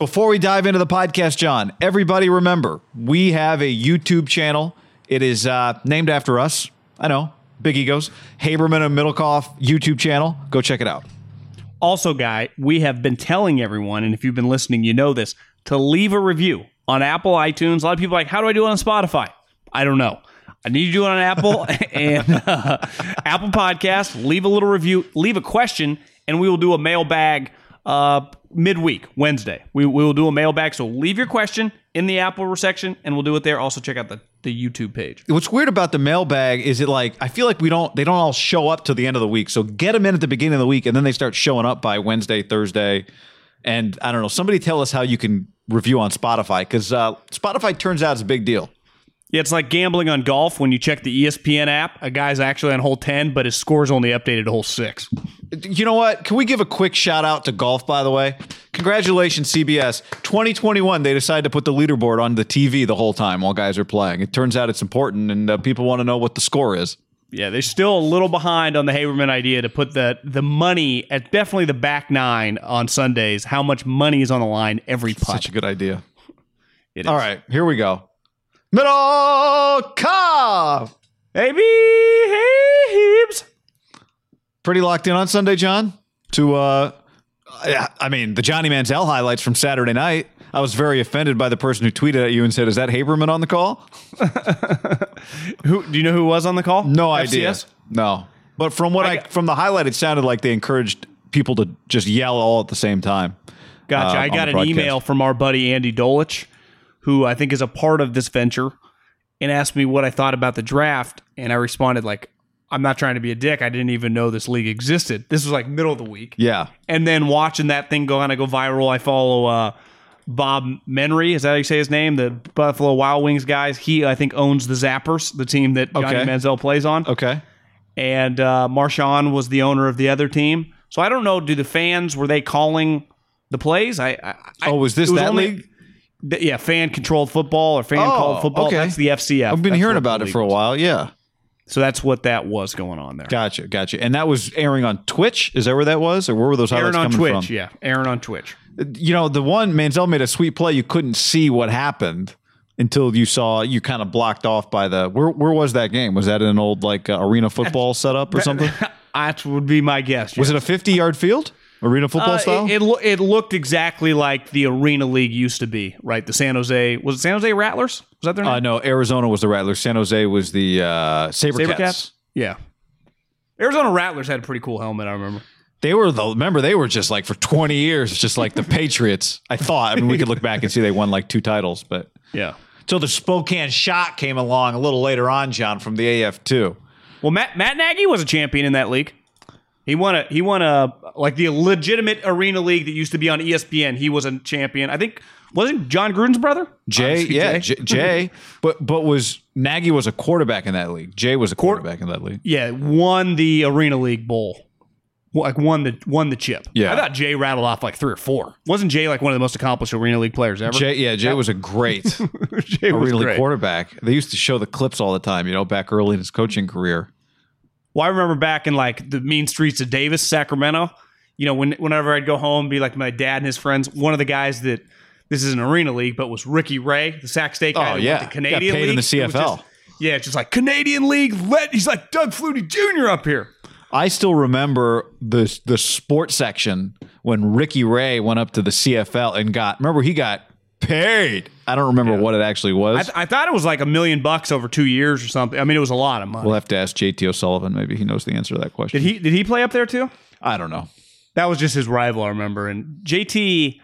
Before we dive into the podcast, John, everybody remember we have a YouTube channel. It is uh, named after us. I know, big egos. Haberman and Middlekauff YouTube channel. Go check it out. Also, Guy, we have been telling everyone, and if you've been listening, you know this, to leave a review on Apple iTunes. A lot of people are like, how do I do it on Spotify? I don't know. I need you to do it on Apple and uh, Apple Podcast. Leave a little review, leave a question, and we will do a mailbag uh, midweek, Wednesday. We, we will do a mailbag. So leave your question in the Apple section, and we'll do it there. Also, check out the, the YouTube page. What's weird about the mailbag is it like I feel like we don't they don't all show up till the end of the week. So get them in at the beginning of the week, and then they start showing up by Wednesday, Thursday, and I don't know. Somebody tell us how you can review on Spotify because uh, Spotify turns out is a big deal. Yeah, it's like gambling on golf when you check the ESPN app. A guy's actually on hole 10, but his score's only updated to hole 6. You know what? Can we give a quick shout out to golf, by the way? Congratulations, CBS. 2021, they decided to put the leaderboard on the TV the whole time while guys are playing. It turns out it's important, and uh, people want to know what the score is. Yeah, they're still a little behind on the Haberman idea to put the the money at definitely the back nine on Sundays. How much money is on the line every putt? Such a good idea. It is. All right, here we go. Middle. Hey, hey, Pretty locked in on Sunday, John. To uh, I mean, the Johnny Manziel highlights from Saturday night. I was very offended by the person who tweeted at you and said, "Is that Haberman on the call?" Who do you know who was on the call? No idea. No, but from what I I, from the highlight, it sounded like they encouraged people to just yell all at the same time. Gotcha. uh, I got an broadcast. email from our buddy Andy Dolich, who I think is a part of this venture, and asked me what I thought about the draft. And I responded like, "I'm not trying to be a dick. I didn't even know this league existed. This was like middle of the week." Yeah, And then watching that thing go on, I go viral. I follow uh, Bob Menry. Is that how you say his name? The Buffalo Wild Wings guys. He, I think, owns the Zappers, the team that Johnny Okay. Manziel plays on. okay. And uh, Marshawn was the owner of the other team. So I don't know. Do the fans were they calling the plays? I, I Oh, was this it that only- league? Yeah, fan controlled football or fan Oh, called football. okay. That's the FCF. I've been That's hearing what about the it for a while. Yeah, So that's what that was going on there. gotcha, gotcha. And that was airing on Twitch. Is that where that was, or where were those highlights Aaron on coming Twitch, from? yeah, Aaron on Twitch. You know, the one Manziel made a sweet play. You couldn't see what happened until you saw you kind of blocked off by the where. Where was that game? Was that an old like uh, arena football setup or something? That would be my guess. Was it a fifty-yard field, arena football Uh, style? It, it, loo- it looked exactly like the Arena League used to be, right? The San Jose was it San Jose Rattlers? Was that their name? Uh, no, Arizona was the Rattlers. San Jose was the uh, Sabercats. Sabercats? Yeah. Arizona Rattlers had a pretty cool helmet. I remember. They were the remember they were just like for twenty years, just like the Patriots. I thought. I mean, we could look back and see they won like two titles, but Yeah. so the Spokane Shock came along a little later on, John, from the AF two. Well, Matt Matt Nagy was a champion in that league. He won a he won a like the legitimate Arena League that used to be on ESPN. He was a champion. I think wasn't Jon Gruden's brother? Jay, Obviously, yeah, Jay. Jay. Jay, but but was Nagy was a quarterback in that league. Jay was a quarterback in that league. Yeah, won the Arena League bowl. Like won the won the chip. Yeah. I thought Jay rattled off like three or four. Wasn't Jay like one of the most accomplished Arena League players ever? Jay, yeah, Jay was a great Jay was arena league quarterback. They used to show the clips all the time, you know, back early in his coaching career. Well, I remember back in like the mean streets of Davis, Sacramento. You know, when whenever I'd go home, be like my dad and his friends. One of the guys that this is an arena league, but was Ricky Ray, the Sac State guy. Oh, yeah. to Canadian paid in league. the CFL. just- yeah, it's just like Canadian league. Let he's like Doug Flutie Jr. up here. I still remember the the sports section when Ricky Ray went up to the CFL and got. Remember, he got paid. I don't remember what it actually I, was. th- I thought it was like a million bucks over two years or something. I mean, it was a lot of money. we'll have to ask JT O'Sullivan. Maybe he knows the answer to that question. did he did he play up there too? I don't know. That was just his rival, I remember. And JT,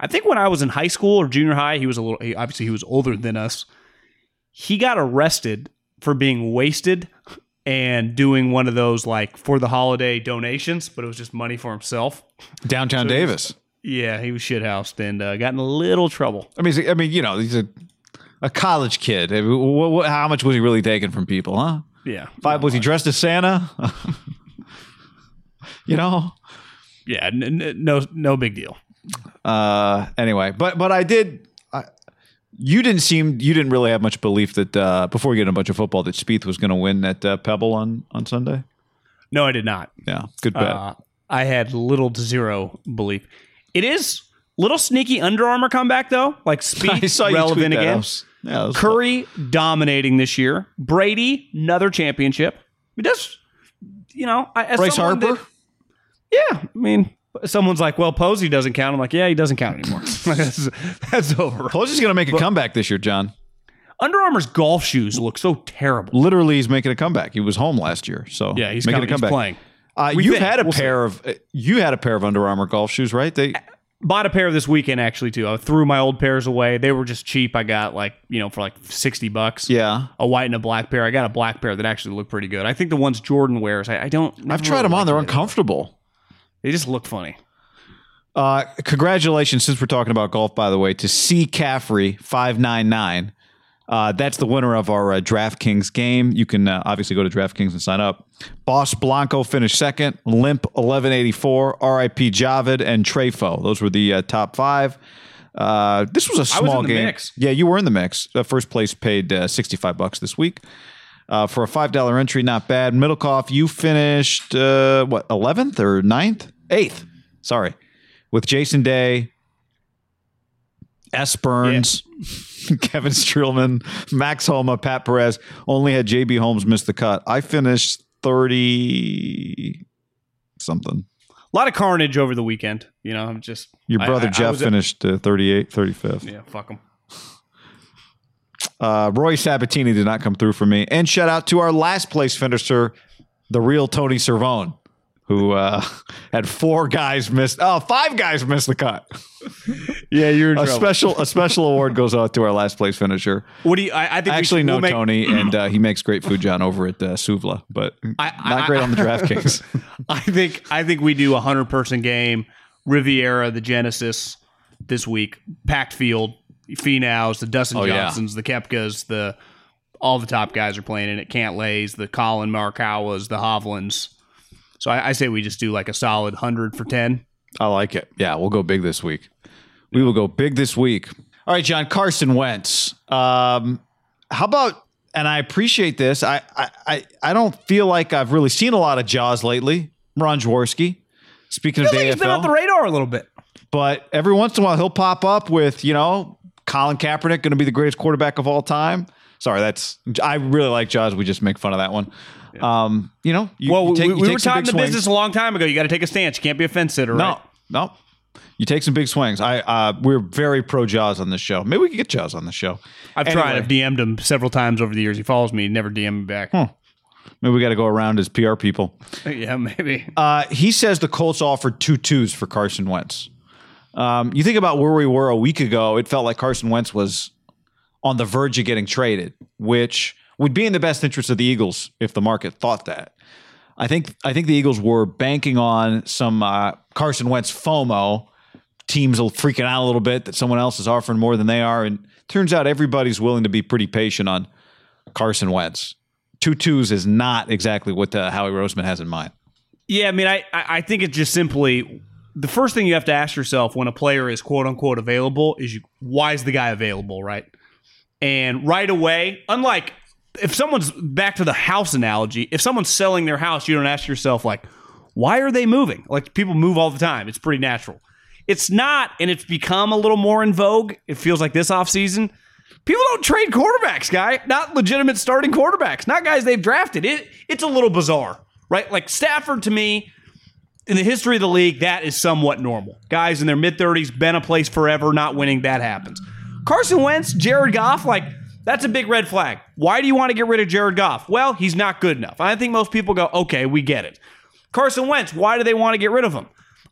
I think when I was in high school or junior high, he was a little. He, obviously, he was older than us. He got arrested for being wasted and doing one of those like for the holiday donations, but it was just money for himself. Downtown Davis. Yeah, he was shithoused and uh, got in a little trouble. I mean, I mean, you know, he's a a college kid. I mean, wha- wha- how much was he really taking from people, huh? Yeah. Five was he dressed as Santa? you know. Yeah, no no big deal. Uh, anyway, but but I did. I, you didn't seem you didn't really have much belief that uh, before you get a bunch of football that Spieth was going to win at uh, Pebble on on Sunday. No, I did not. Yeah, good bet. Uh, I had little to zero belief. It is little sneaky Under Armour comeback though, like speed I saw you relevant again. Yeah, Curry dominating this year. Brady another championship. It does, you know, I- as Bryce Harper. that- yeah, I mean, someone's like, "Well, Posey doesn't count." I'm like, "Yeah, he doesn't count anymore. that's, that's over." Posey's going to make a comeback this year, John. Under Armour's golf shoes look so terrible. Literally, he's making a comeback. He was home last year, so Yeah, he's, making a he's comeback. playing. Uh, We you've think. had a We'll see. pair of uh, you had a pair of Under Armour golf shoes, right? They Bought a pair this weekend actually too. I threw my old pairs away. They were just cheap. I got like you know for like sixty bucks. yeah. a white and a black pair. I got a black pair that actually look pretty good. I think the ones Jordan wears, I, I don't. I've tried them on. They're uncomfortable. They just look funny. Uh, congratulations, since we're talking about golf, by the way, to C. Caffrey five nine nine. Uh, that's the winner of our uh, DraftKings game. You can uh, obviously go to DraftKings and sign up. Boss Blanco finished second. Limp eleven eighty four. R.I.P. Javid and Trefo. Those were the uh, top five. Uh, this was a was small the game. mix. Yeah, you were in the mix. Uh, first place paid uh, sixty five bucks this week. Uh, for a five dollar entry, not bad. Middlekauff, you finished uh, what eleventh or 9th? eighth. Sorry, with Jason Day, S. Burns, Kevin Streelman, Max Homa, Pat Perez. Only had JB Holmes miss the cut. I finished thirty something. A lot of carnage over the weekend. You know, I'm just Your brother I- I Jeff at- finished uh, 38, 35th. Yeah, fuck them. Uh, Rory Sabbatini did not come through for me. And shout out to our last place finisher, the real Tony Servone, who uh, had four guys missed. Oh, five guys missed the cut. Yeah, you're in A trouble. special a special award goes out to our last place finisher. What do you? I, I think Actually, should- no, we'll make- Tony, and uh, he makes great food, John, over at uh, Souvla, but I- not I- great on the DraftKings. I think I think we do a hundred person game. Riviera, the Genesis this week, packed field, Finaus, the Dustin Oh, yeah. Johnsons, the Koepkas, the all the top guys are playing in it. Cantlays, the Collin Morikawas, the Hovlands. So I, I say we just do like a solid hundred for ten. I like it. Yeah, we'll go big this week. We will go big this week. All right, John Carson Wentz. Um, how about? And I appreciate this. I, I I I don't feel like I've really seen a lot of Jaws lately. Ron Jaworski. Speaking of I the think he's been AFL, off the radar a little bit. but every once in a while he'll pop up with you know Colin Kaepernick going to be the greatest quarterback of all time. Sorry, that's I really like Jaws. We just make fun of that one. Um, you know, you, Well, you take, we, we were taught in the swings. business a long time ago. You got to take a stance. You can't be a fence sitter. No, right? no. You take some big swings. I uh, we're very pro Jaws on this show. Maybe we could get Jaws on the show. I've Anyway. tried. I've DM'd him several times over the years. He follows me. He never DM me back. Maybe we got to go around as PR people. Yeah, maybe. Uh, he says the Colts offered two twos for Carson Wentz. Um, you think about where we were a week ago. It felt like Carson Wentz was on the verge of getting traded, which would be in the best interest of the Eagles if the market thought that. I think I think the Eagles were banking on some uh, Carson Wentz FOMO. Teams are freaking out a little bit that someone else is offering more than they are, and turns out everybody's willing to be pretty patient on Carson Wentz. Two twos is not exactly what uh, Howie Roseman has in mind. Yeah, I mean, I I I think it's just simply the first thing you have to ask yourself when a player is quote unquote available is you, why is the guy available, right? And right away, unlike if someone's back to the house analogy, if someone's selling their house, you don't ask yourself like, why are they moving? Like people move all the time. It's pretty natural. It's not, and it's become a little more in vogue. It feels like this offseason. People don't trade quarterbacks, guy. Not legitimate starting quarterbacks, not guys they've drafted. It it's a little bizarre, right? Like Stafford to me, in the history of the league, that is somewhat normal. Guys in their mid 30s, been a place forever, not winning, that happens. Carson Wentz, Jared Goff, like, that's a big red flag. Why do you want to get rid of Jared Goff? Well, he's not good enough. I think most people go, okay, we get it. Carson Wentz, why do they want to get rid of him?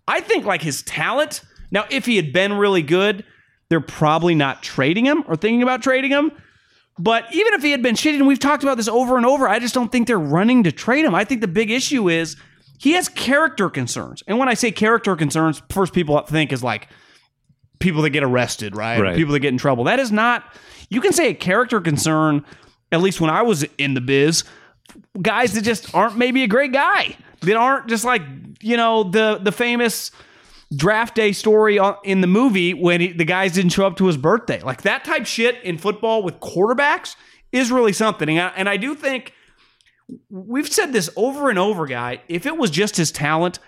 I think, like, his talent. Now, if he had been really good, they're probably not trading him or thinking about trading him. But even if he had been shitty, and we've talked about this over and over, I just don't think they're running to trade him. I think the big issue is he has character concerns. And when I say character concerns, first people think is like people that get arrested, right? Right. People that get in trouble. That is not. You can say a character concern. At least when I was in the biz, guys that just aren't maybe a great guy. That aren't just like you know the the famous draft day story in the movie when he, the guys didn't show up to his birthday. Like that type shit in football with quarterbacks is really something. And I, and I do think we've said this over and over, guy. If it was just his talent,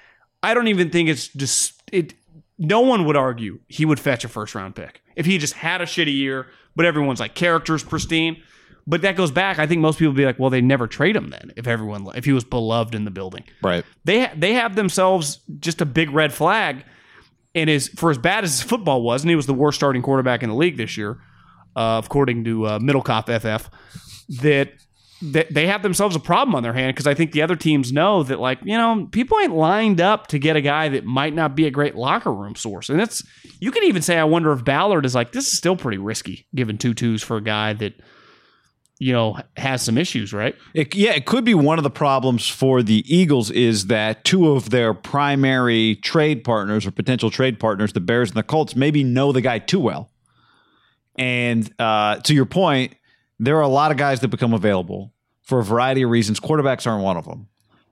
I don't even think it's just it. No one would argue he would fetch a first round pick if he just had a shitty year. But everyone's like character's pristine. But that goes back. I think most people would be like, well, they never trade him then if everyone if he was beloved in the building Right. they ha- they have themselves just a big red flag. And is for as bad as his football was, and he was the worst starting quarterback in the league this year, uh, according to uh, Middlekauff FF, that that they have themselves a problem on their hand because I think the other teams know that like you know people ain't lined up to get a guy that might not be a great locker room source, and it's you can even say I wonder if Ballard is like this is still pretty risky giving two twos for a guy that you know has some issues, right? It, yeah, it could be one of the problems for the Eagles is that two of their primary trade partners or potential trade partners, the Bears and the Colts, maybe know the guy too well. And uh, to your point, there are a lot of guys that become available for a variety of reasons. Quarterbacks aren't one of them.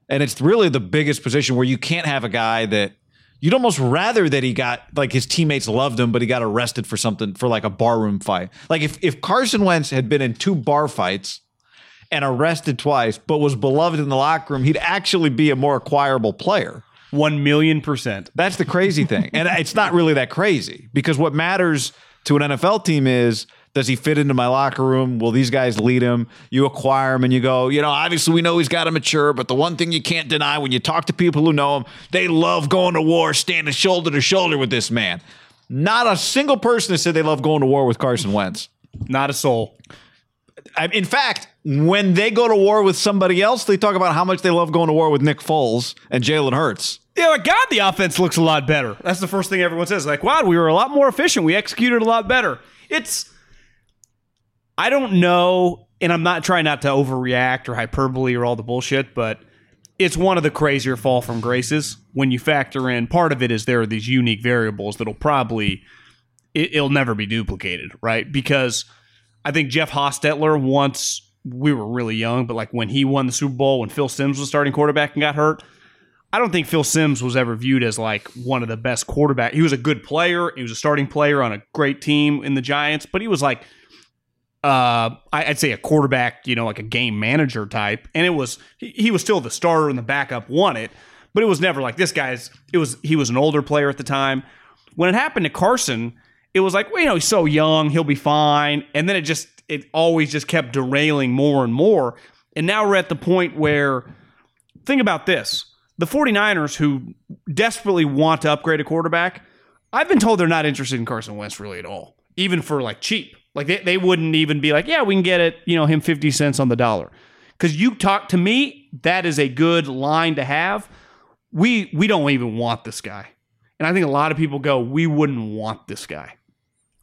And it's really the biggest position where you can't have a guy that you'd almost rather that he got like his teammates loved him, but he got arrested for something for like a barroom fight. Like if if Carson Wentz had been in two bar fights and arrested twice, but was beloved in the locker room, he'd actually be a more acquirable player. One million percent. That's the crazy thing. And it's not really that crazy because what matters to an NFL team is does he fit into my locker room? Will these guys lead him? You acquire him and you go, you know, obviously we know he's got to mature, but the one thing you can't deny when you talk to people who know him, they love going to war, standing shoulder to shoulder with this man. Not a single person has said they love going to war with Carson Wentz. Not a soul. I- In fact, when they go to war with somebody else, they talk about how much they love going to war with Nick Foles and Jalen Hurts. Yeah, God, the offense looks a lot better. That's the first thing everyone says. Like, wow, we were a lot more efficient. We executed a lot better. It's, I don't know, and I'm not trying not to overreact or hyperbole or all the bullshit, but it's one of the crazier fall from graces when you factor in part of it is there are these unique variables that'll probably, it, it'll never be duplicated, right? Because I think Jeff Hostetler once, we were really young, but like when he won the Super Bowl, when Phil Simms was starting quarterback and got hurt, I don't think Phil Simms was ever viewed as like one of the best quarterback. He was a good player. He was a starting player on a great team in the Giants, but he was like, uh, I- I'd say a quarterback, you know, like a game manager type. And it was he, he was still the starter and the backup won it, but it was never like this guy's. It was he was an older player at the time. When it happened to Carson, it was like, well, you know, he's so young, he'll be fine. And then it just it always just kept derailing more and more. And now we're at the point where think about this the 49ers who desperately want to upgrade a quarterback i've been told they're not interested in carson wentz really at all even for like cheap like they, they wouldn't even be like yeah we can get it you know him 50 cents on the dollar. Because you talk to me that is a good line to have. We we don't even want this guy. And i think a lot of people go we wouldn't want this guy.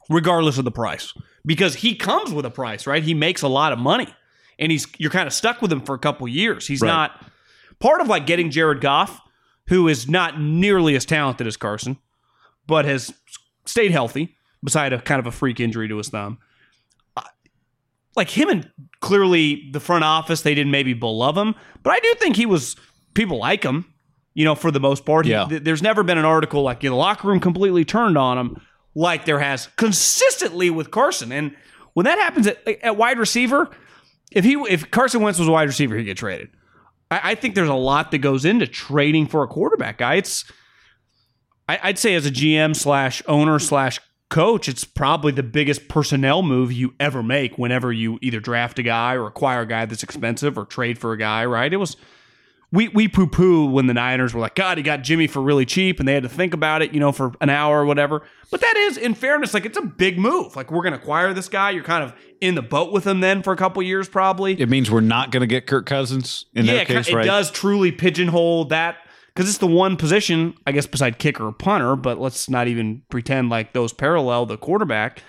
Regardless of the price. Because he comes with a price right? He makes a lot of money. And he's you're kind of stuck with him for a couple years. He's Right. not part of like getting Jared Goff, who is not nearly as talented as Carson, but has stayed healthy beside a kind of a freak injury to his thumb. Like him and clearly the front office, they didn't maybe beloved him, but I do think he was people like him, you know, for the most part. He- Yeah. th- there's never been an article like the locker room completely turned on him like there has consistently with Carson. And when that happens at, at wide receiver, if he if Carson Wentz was a wide receiver, he'd get traded. I, I think there's a lot that goes into trading for a quarterback guy. It's I, I'd say as a GM slash owner slash coach, it's probably the biggest personnel move you ever make whenever you either draft a guy or acquire a guy that's expensive or trade for a guy, right? It was we we poo poo when the Niners were like, God, he got Jimmy for really cheap, and they had to think about it, you know, for an hour or whatever. But that is, in fairness, like it's a big move. Like we're going to acquire this guy. You're kind of in the boat with him then for a couple years, probably. It means we're not going to get Kirk Cousins in yeah, it, case, it right? does truly pigeonhole that because it's the one position, I guess, beside kicker or punter. But let's not even pretend like those parallel the quarterback.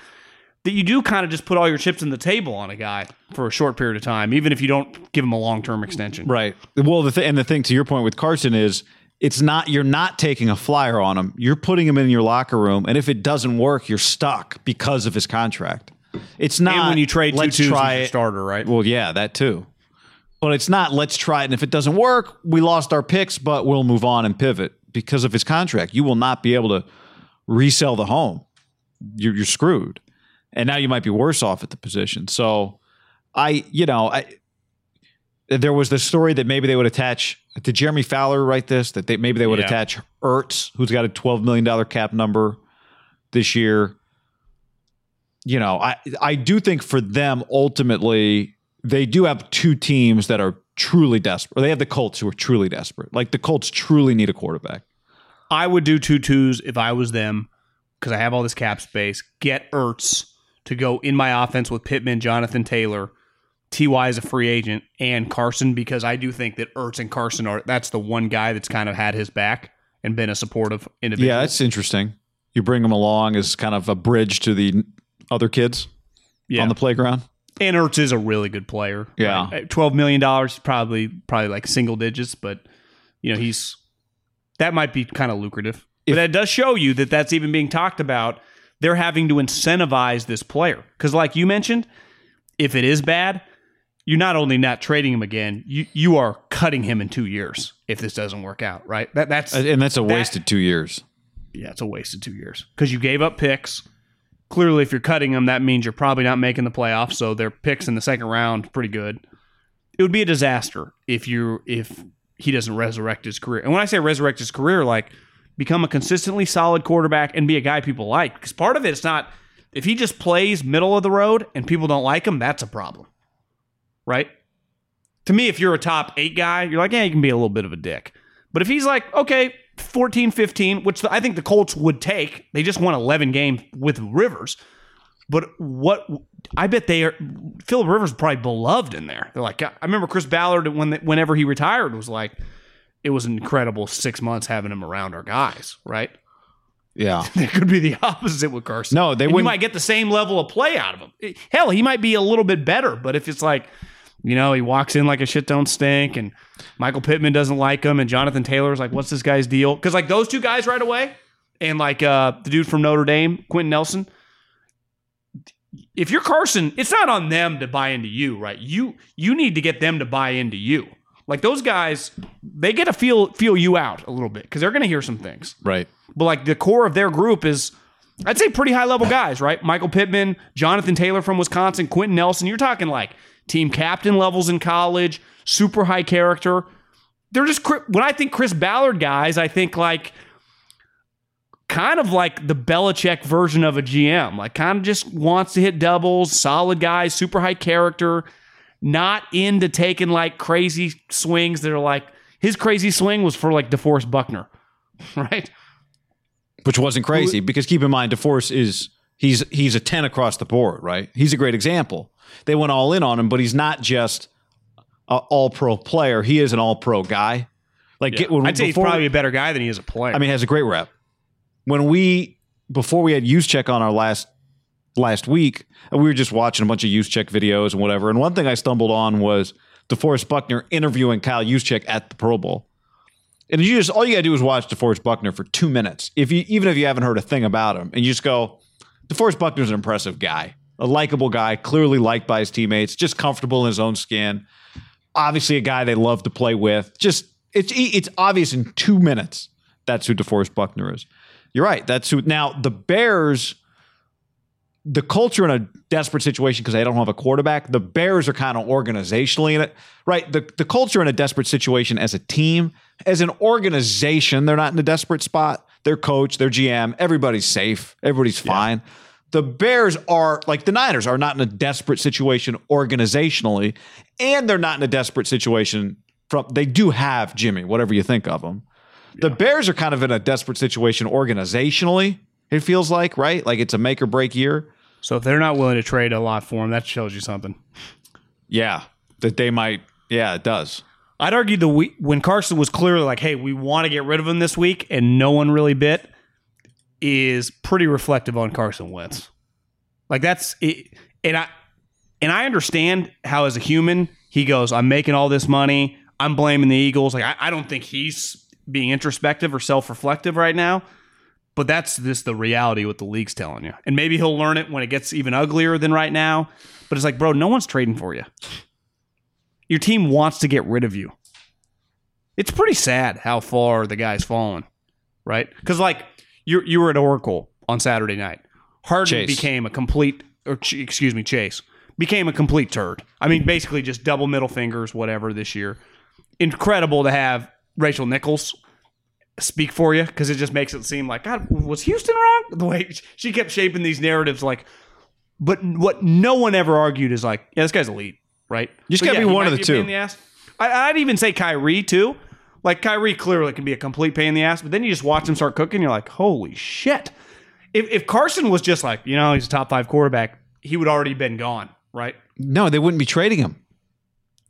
that you do kind of just put all your chips in the table on a guy for a short period of time, even if you don't give him a long term extension. Right. Well, the th- and the thing to your point with Carson is it's not you're not taking a flyer on him. You're putting him in your locker room, and if it doesn't work, you're stuck because of his contract. It's not And when you trade two let's twos, try he's your it. starter, right? Well, yeah, that too. But it's not let's try it, and if it doesn't work, we lost our picks, but we'll move on and pivot because of his contract. You will not be able to resell the home. You're, you're screwed, and now you might be worse off at the position. So, I, you know, I. There was the story that maybe they would attach. Did Jeremy Fowler write this? That they maybe they would Yeah. attach Ertz, who's got a twelve million dollar cap number this year. You know, I I do think for them ultimately they do have two teams that are truly desperate. They have the Colts who are truly desperate. Like the Colts truly need a quarterback. I would do two twos if I was them because I have all this cap space. Get Ertz to go in my offense with Pittman, Jonathan Taylor, Ty is a free agent, and Carson because I do think that Ertz and Carson are that's the one guy that's kind of had his back and been a supportive individual. Yeah, that's interesting. You bring them along as kind of a bridge to the other kids yeah. on the playground. And Ertz is a really good player. Yeah. right? twelve million dollars probably probably like single digits, but you know he's that might be kind of lucrative. If- but that does show you that that's even being talked about. They're having to incentivize this player because, like you mentioned, if it is bad, you're not only not trading him again, you you are cutting him in two years if this doesn't work out. Right? That that's And that's a That- wasted two years. yeah, it's a wasted two years because you gave up picks. Clearly, if you're cutting them, that means you're probably not making the playoffs. So their picks in the second round pretty good. It would be a disaster if you if he doesn't resurrect his career. And when I say resurrect his career, like become a consistently solid quarterback and be a guy people like. Because part of it's not if he just plays middle of the road and people don't like him, that's a problem, right? To me, if you're a top eight guy, you're like, yeah, you can be a little bit of a dick. But if he's like, okay, 14, 15, which I think the Colts would take, they just won 11 games with Rivers. But what I bet they are, Philip Rivers is probably beloved in there. They're like, I remember Chris Ballard when whenever he retired was like, it was an incredible six months having him around our guys, right? Yeah. It could be the opposite with Carson. No, they And you might get the same level of play out of him. Hell, he might be a little bit better, but if it's like, you know, he walks in like a shit don't stink, and Michael Pittman doesn't like him, and Jonathan Taylor's like, what's this guy's deal? Because like those two guys right away, and like uh the dude from Notre Dame, Quenton Nelson. If you're Carson, it's not on them to buy into you, right? You you need to get them to buy into you. Like those guys, they get to feel feel you out a little bit because they're going to hear some things Right. but like the core of their group is I'd say pretty high level guys, right? Michael Pittman, Jonathan Taylor from Wisconsin, Quenton Nelson. You're talking like team captain levels in college, super high character. They're just when I think Chris Ballard guys, I think like kind of like the Belichick version of a GM, like kind of just wants to hit doubles, solid guys, super high character, not into taking like crazy swings that are like his crazy swing was for like DeForest Buckner, right? Which wasn't crazy because keep in mind, DeForest is he's he's a 10 across the board, right? He's a great example. They went all in on him, but he's not just an all pro player. He is an all pro guy. Like get, when, I'd say he's probably a better guy than he is a player. I mean, he has a great rep. When we before we had Juszczyk on our last last week, we were just watching a bunch of Juszczyk videos and whatever. And one thing I stumbled on was DeForest Buckner interviewing Kyle Juszczyk at the Pro Bowl. And you just all you gotta do is watch DeForest Buckner for two minutes. If you even if you haven't heard a thing about him, and you just go, DeForest Buckner's an impressive guy, a likable guy, clearly liked by his teammates, just comfortable in his own skin. Obviously, a guy they love to play with. Just it's it's obvious in two minutes that's who DeForest Buckner is. You're right. That's who. Now the Bears, the culture in a desperate situation because they don't have a quarterback. The Bears are kind of organizationally in it, right? The the culture in a desperate situation as a team, as an organization, they're not in a desperate spot. Their coach, their GM, everybody's safe. Everybody's fine. The Bears are like the Niners are not in a desperate situation organizationally, and they're not in a desperate situation from. They do have Jimmy, whatever you think of them. The Bears are kind of in a desperate situation organizationally. It feels like right, like it's a make or break year. so if they're not willing to trade a lot for him, that shows you something. Yeah, that they might. Yeah, it does. I'd argue the week when Carson was clearly like, "Hey, we want to get rid of him this week," and no one really bit, is pretty reflective on Carson Wentz. Like that's it, and I and I understand how as a human he goes, I'm making all this money, I'm blaming the Eagles. Like I, I don't think he's being introspective or self-reflective right now. But that's just the reality what the league's telling you. And maybe he'll learn it when it gets even uglier than right now. But it's like, bro, no one's trading for you. Your team wants to get rid of you. It's pretty sad how far the guy's fallen, right? Because like you you were at Oracle on Saturday night. Harden Chase. became a complete, or ch- excuse me, Chase became a complete turd. I mean, basically just double middle fingers, whatever. This year, incredible to have Rachel Nichols speak for you because it just makes it seem like God was Houston wrong. The way she kept shaping these narratives, like, but what no one ever argued is like, yeah, this guy's elite, right? You just gotta yeah, be one of the be a pain two. the. I, I'd even say Kyrie too. Like Kyrie clearly can be a complete pain in the ass, but then you just watch him start cooking, you're like, holy shit. If if Carson was just like, you know, he's a top five quarterback, he would already been gone, right? No, they wouldn't be trading him.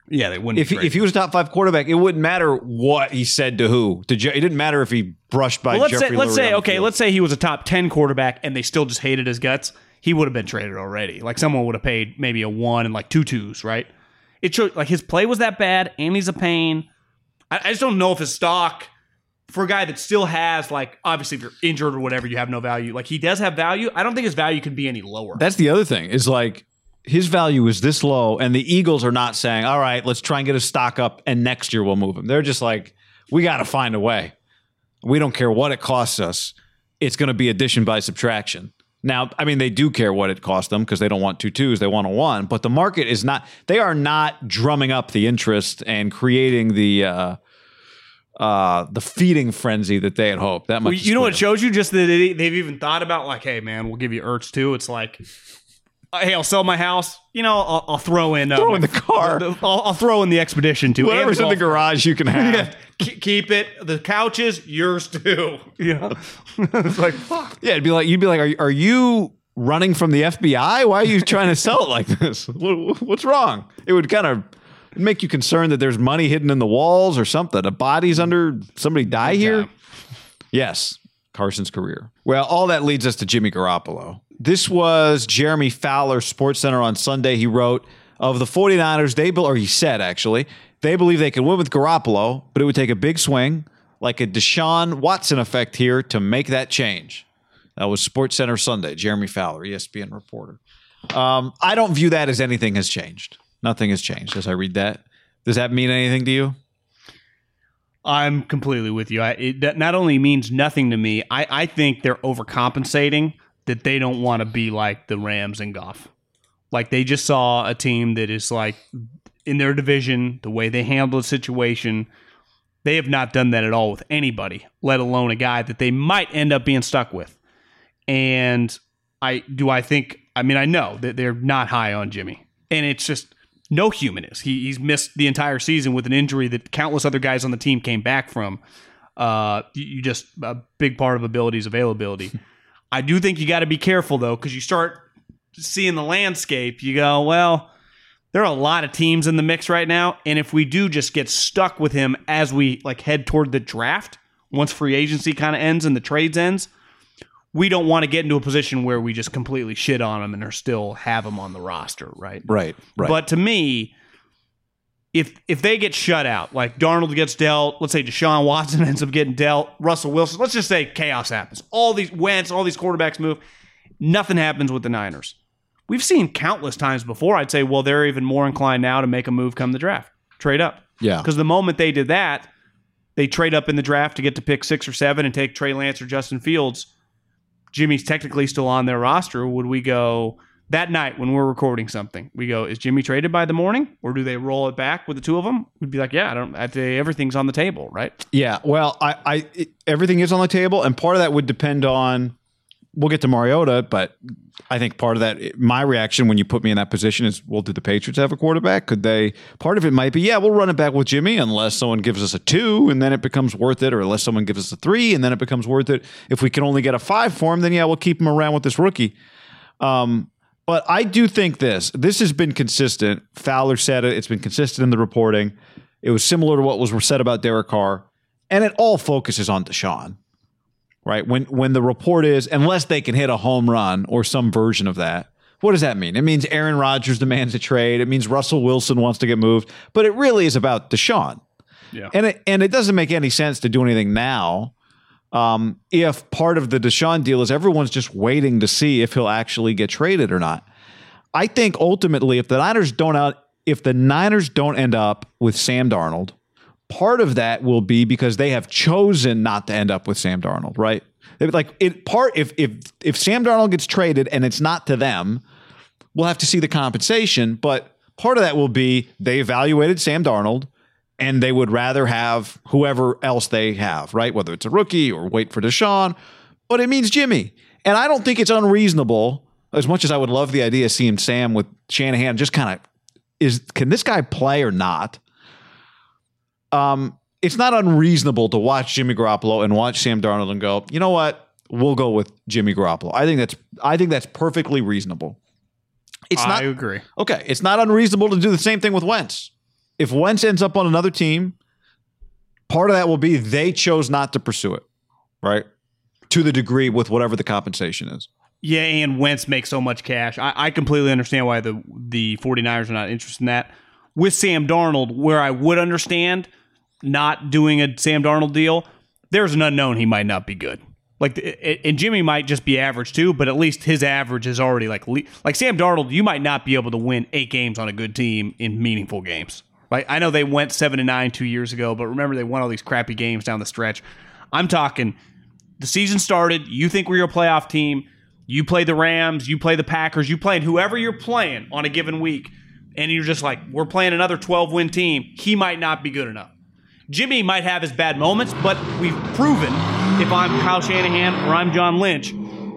Yeah, they wouldn't. If he, if he was a top five quarterback, it wouldn't matter what he said to who. To Je- it didn't matter if he brushed by well, let's Jeffrey say let's Lurie say okay, field. let's say he was a top ten quarterback and they still just hated his guts. He would have been traded already. Like someone would have paid maybe a one and like two twos, right? It showed like his play was that bad, and he's a pain. I, I just don't know if his stock for a guy that still has like obviously if you're injured or whatever, you have no value. Like he does have value. I don't think his value could be any lower. That's the other thing is like his value is this low, and the Eagles are not saying, "All right, let's try and get his stock up, and next year we'll move him." They're just like, "We got to find a way. We don't care what it costs us. It's going to be addition by subtraction." Now, I mean, they do care what it costs them because they don't want two twos; they want a one. But the market is not; they are not drumming up the interest and creating the uh, uh, the feeding frenzy that they had hoped. That much, Well, you know what shows you just that they, they've even thought about like, hey man, we'll give you Ertz too. It's like, hey, I'll sell my house. You know, I'll, I'll throw in uh, Throw in the car. I'll, I'll throw in the expedition too. Whatever's in the garage, you can have. Yeah, keep it. The couches, yours too. Yeah, it's like fuck. Yeah, it'd be like you'd be like, are, are you running from the FBI? Why are you trying to sell it like this? What, what's wrong? It would kind of make you concerned that there's money hidden in the walls or something. A body's under somebody die here. time. Yes, Carson's career. Well, all that leads us to Jimmy Garoppolo. This was Jeremy Fowler, Sports Center on Sunday. He wrote of the 49ers, they be- or he said actually, they believe they can win with Garoppolo, but it would take a big swing, like a Deshaun Watson effect here to make that change. That was Sports Center Sunday. Jeremy Fowler, ESPN reporter. Um, I don't view that as anything has changed. Nothing has changed as I read that. Does that mean anything to you? I'm completely with you. I, it that not only means nothing to me. I, I think they're overcompensating that they don't want to be like the Rams and Goff. Like they just saw a team that is like in their division, the way they handle the situation. They have not done that at all with anybody, let alone a guy that they might end up being stuck with. And I do I think I mean I know that they're not high on Jimmy. And it's just no human is. He, he's missed the entire season with an injury that countless other guys on the team came back from. Uh, you, you just a big part of abilities availability. I do think you got to be careful though, because you start seeing the landscape. You go, well, there are a lot of teams in the mix right now, and if we do just get stuck with him as we like head toward the draft, once free agency kind of ends and the trades ends, we don't want to get into a position where we just completely shit on him and are still have him on the roster, right? Right, right. But to me, if if they get shut out, like Darnold gets dealt, let's say Deshaun Watson ends up getting dealt, Russell Wilson, let's just say chaos happens. All these Wentz, all these quarterbacks move, nothing happens with the Niners. We've seen countless times before. I'd say, well, they're even more inclined now to make a move come the draft, trade up. yeah. Because the moment they did that, they trade up in the draft to get to pick six or seven and take Trey Lance or Justin Fields. Jimmy's technically still on their roster. Would we go that night when we're recording something? We go, is Jimmy traded by the morning, or do they roll it back with the two of them? We'd be like, yeah, I don't. I'd everything's on the table, right? Yeah, well, I, I it, everything is on the table, and part of that would depend on. We'll get to Mariota, but I think part of that, my reaction when you put me in that position is, well, do the Patriots have a quarterback? Could they? Part of it might be, yeah, we'll run it back with Jimmy unless someone gives us a two, and then it becomes worth it, or unless someone gives us a three, and then it becomes worth it. If we can only get a five for him, then yeah, we'll keep him around with this rookie. Um, but I do think this. This has been consistent. Fowler said it. It's been consistent in the reporting. It was similar to what was said about Derek Carr, and it all focuses on Deshaun. Right when when the report is unless they can hit a home run or some version of that, What does that mean? It means Aaron Rodgers demands a trade. It means Russell Wilson wants to get moved. But it really is about Deshaun. Yeah. And it and it doesn't make any sense to do anything now. Um, if part of the Deshaun deal is everyone's just waiting to see if he'll actually get traded or not. I think ultimately, if the Niners don't out, if the Niners don't end up with Sam Darnold, part of that will be because they have chosen not to end up with Sam Darnold, right? Like it part if if if Sam Darnold gets traded and it's not to them, we'll have to see the compensation. But part of that will be they evaluated Sam Darnold and they would rather have whoever else they have, right? Whether it's a rookie or wait for Deshaun, but it means Jimmy. And I don't think it's unreasonable, as much as I would love the idea of seeing Sam with Shanahan, just kind of is can this guy play or not? Um, it's not unreasonable to watch Jimmy Garoppolo and watch Sam Darnold and go, you know what? We'll go with Jimmy Garoppolo. I think that's I think that's perfectly reasonable. It's not I not agree. Okay, it's not unreasonable to do the same thing with Wentz. If Wentz ends up on another team, part of that will be they chose not to pursue it, right? To the degree with whatever the compensation is. Yeah, and Wentz makes so much cash. I, I completely understand why the the 49ers are not interested in that. With Sam Darnold, where I would understand not doing a Sam Darnold deal, there's an unknown he might not be good. Like and Jimmy might just be average too, but at least his average is already like like Sam Darnold. You might not be able to win eight games on a good team in meaningful games. Right? I know they went seven and nine two years ago, but remember they won all these crappy games down the stretch. I'm talking the season started. You think we're your playoff team. You play the Rams, you play the Packers, you playing whoever you're playing on a given week, and you're just like, we're playing another 12 win team. He might not be good enough. Jimmy might have his bad moments, but we've proven if I'm Kyle Shanahan or I'm John Lynch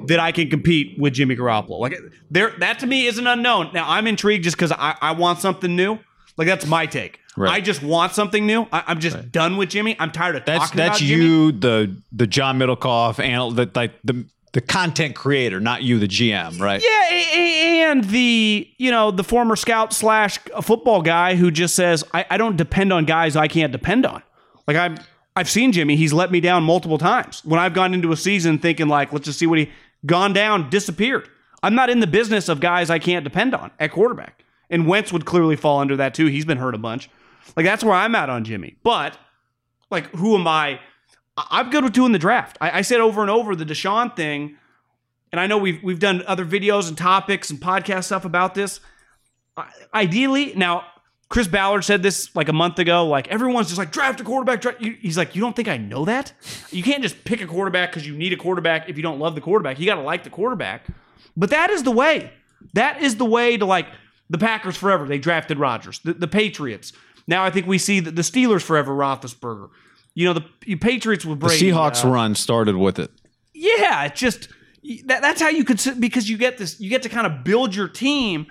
that I can compete with Jimmy Garoppolo. Like there, that to me is an unknown. Now I'm intrigued just because I, I want something new. Like that's my take. Right. I just want something new. I, am just done with Jimmy. I'm tired of That's talking that's about Jimmy. you, the the John Middlekauff, and the like the the content creator, not you, the GM, right? Yeah, and the you know the former scout slash football guy who just says I, I don't depend on guys I can't depend on. Like I'm I've seen Jimmy. He's let me down multiple times when I've gone into a season thinking like let's just see what he gone down, disappeared. I'm not in the business of guys I can't depend on at quarterback. And Wentz would clearly fall under that too. He's been hurt a bunch. Like that's where I'm at on Jimmy. But like, who am I? I'm good with doing the draft. I, I said over and over the Deshaun thing, and I know we've we've done other videos and topics and podcast stuff about this. I- Ideally, now Chris Ballard said this like a month ago. Like everyone's just like draft a quarterback. Draft. He's like, you don't think I know that? You can't just pick a quarterback because you need a quarterback if you don't love the quarterback. You got to like the quarterback. But that is the way. That is the way to like the Packers forever. They drafted Rodgers. The, the Patriots. Now I think we see the, the Steelers forever. Roethlisberger. You know the you Patriots with The Brady. Seahawks uh, run started with it. yeah, it's just that, that's how you could because you get this you get to kind of build your team.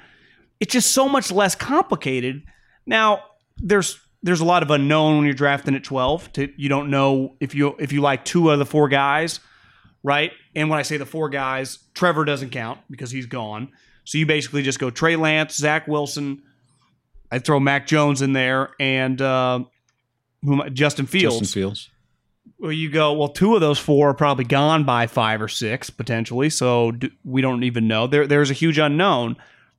It's just so much less complicated. Now there's there's a lot of unknown when you're drafting at 12. To, you don't know if you if you like two of the four guys, right? And when I say the four guys, Trevor doesn't count because he's gone. So you basically just go Trey Lance, Zach Wilson. I throw Mac Jones in there and uh, who am I- Justin Fields Justin Fields. well, you go, well, two of those four are probably gone by five or six potentially. So do, we don't even know. There, there's a huge unknown.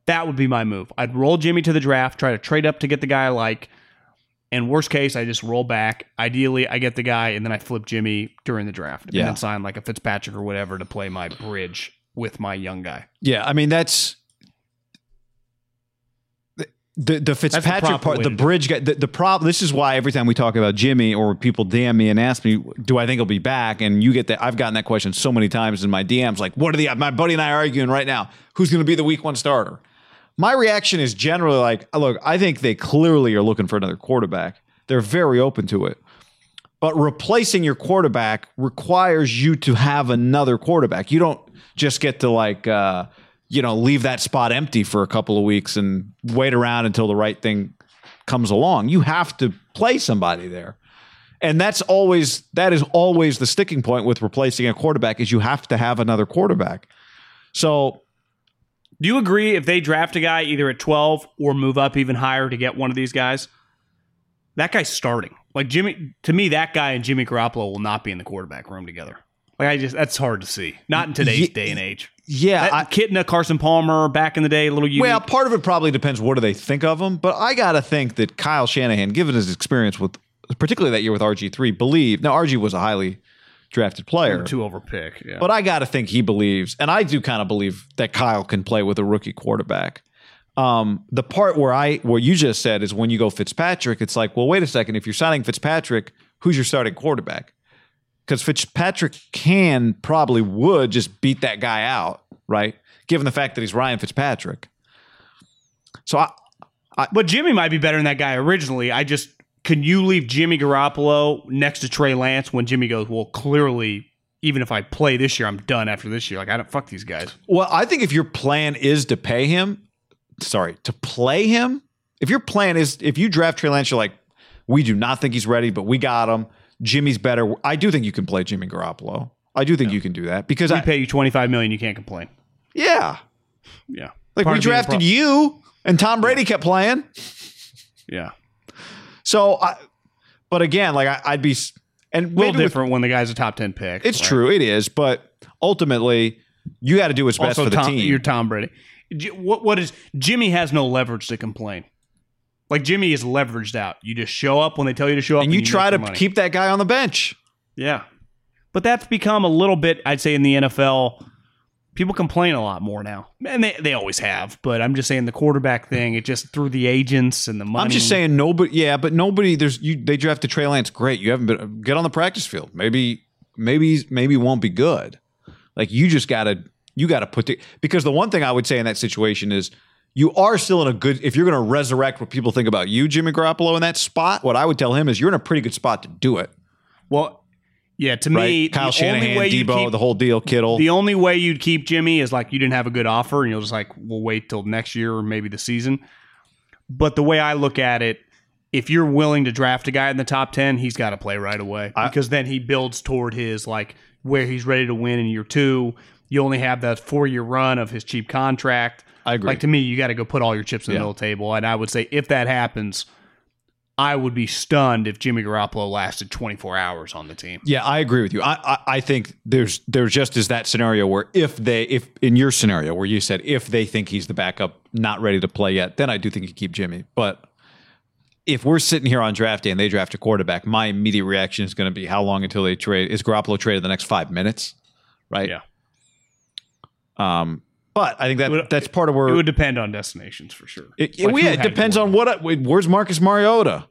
That would be my move. I'd roll Jimmy to the draft, try to trade up to get the guy I like. And worst case, I just roll back. Ideally, I get the guy and then I flip Jimmy during the draft Yeah. and then sign like a Fitzpatrick or whatever to play my bridge with my young guy. Yeah, I mean that's the the Fitzpatrick proper part. The bridge guy. The, the problem. This is why every time we talk about Jimmy or people DM me and ask me, "Do I think he'll be back?" And you get that. I've gotten that question so many times in my DMs. Like, what are the? My buddy and I are arguing right now. Who's going to be the Week One starter? My reaction is generally like, look, I think they clearly are looking for another quarterback. They're very open to it. But replacing your quarterback requires you to have another quarterback. You don't just get to like uh, you know leave that spot empty for a couple of weeks and wait around until the right thing comes along. You have to play somebody there. And that's always that is always the sticking point with replacing a quarterback is you have to have another quarterback. So Do you agree if they draft a guy either at 12 or move up even higher to get one of these guys? That guy's starting. Like Jimmy, to me, that guy and Jimmy Garoppolo will not be in the quarterback room together. Like I just, that's hard to see. Not in today's day and age. Yeah, That I, Kitna, Carson Palmer, back in the day, a little unique. well, part of it probably depends what do they think of him, but I got to think that Kyle Shanahan, given his experience with, particularly that year with RG three, believe now RG was a highly drafted player, two over pick. Yeah. but I got to think he believes, and I do kind of believe that Kyle can play with a rookie quarterback. Um, the part where I what you just said is when you go Fitzpatrick, it's like, well, wait a second. If you're signing Fitzpatrick, who's your starting quarterback? Because Fitzpatrick can probably would just beat that guy out, right? Given the fact that he's Ryan Fitzpatrick. So I, But Jimmy might be better than that guy originally. I just can you leave Jimmy Garoppolo next to Trey Lance when Jimmy goes, well, clearly, even if I play this year, I'm done after this year. Like I don't fuck these guys. well, I think if your plan is to pay him, sorry, to play him, if your plan is if you draft Trey Lance, you're like, we do not think he's ready, but we got him. Jimmy's better. I do think you can play Jimmy Garoppolo. I do think you can do that because We I, pay you 25 million, you can't complain. yeah, Yeah. like Part we of being a drafted you and Tom Brady kept playing. Yeah. So, I, but again, like I, I'd be, and A little maybe with- different when the guy's a top 10 pick. it's right? true, it is, but ultimately, you got to do what's best Also, for the team. you're Tom Brady. What what is Jimmy has no leverage to complain. Like Jimmy is leveraged out. You just show up when they tell you to show up, and you try to money. keep that guy on the bench. Yeah. But that's become a little bit, I'd say, in the NFL. People complain a lot more now. And they, they always have. But I'm just saying the quarterback thing, it just through the agents and the money. I'm just saying nobody. Yeah, but nobody. There's you. They drafted Trey Lance. Great. You haven't been. Get on the practice field. Maybe. Maybe. Maybe won't be good. Like you just gotta. You gotta put the because the one thing I would say in that situation is you are still in a good. If you're gonna resurrect what people think about you, Jimmy Garoppolo, in that spot, what I would tell him is you're in a pretty good spot to do it. Well, yeah, to Right. me, Kyle the Shanahan, only way Deebo, keep, the whole deal. Kittle. the only way you'd keep Jimmy is like you didn't have a good offer and you'll just like, we'll wait till next year or maybe the season. But the way I look at it, if you're willing to draft a guy in the top 10, he's got to play right away I- because then he builds toward his like where he's ready to win in year two. You only have that four year run of his cheap contract. I agree. Like to me, you got to go put all your chips in the middle table. And I would say if that happens, I would be stunned if Jimmy Garoppolo lasted 24 hours on the team. Yeah, I agree with you. I, I I think there's there just is that scenario where if they if in your scenario where you said if they think he's the backup, not ready to play yet, then I do think you keep Jimmy. But if we're sitting here on draft day and they draft a quarterback, my immediate reaction is going to be how long until they trade? Is Garoppolo traded the next five minutes? Right. Yeah. Um. But I think that would- that's part of where It would depend on destinations for sure. it, Like well, yeah, it depends on what. Where's Marcus Mariota?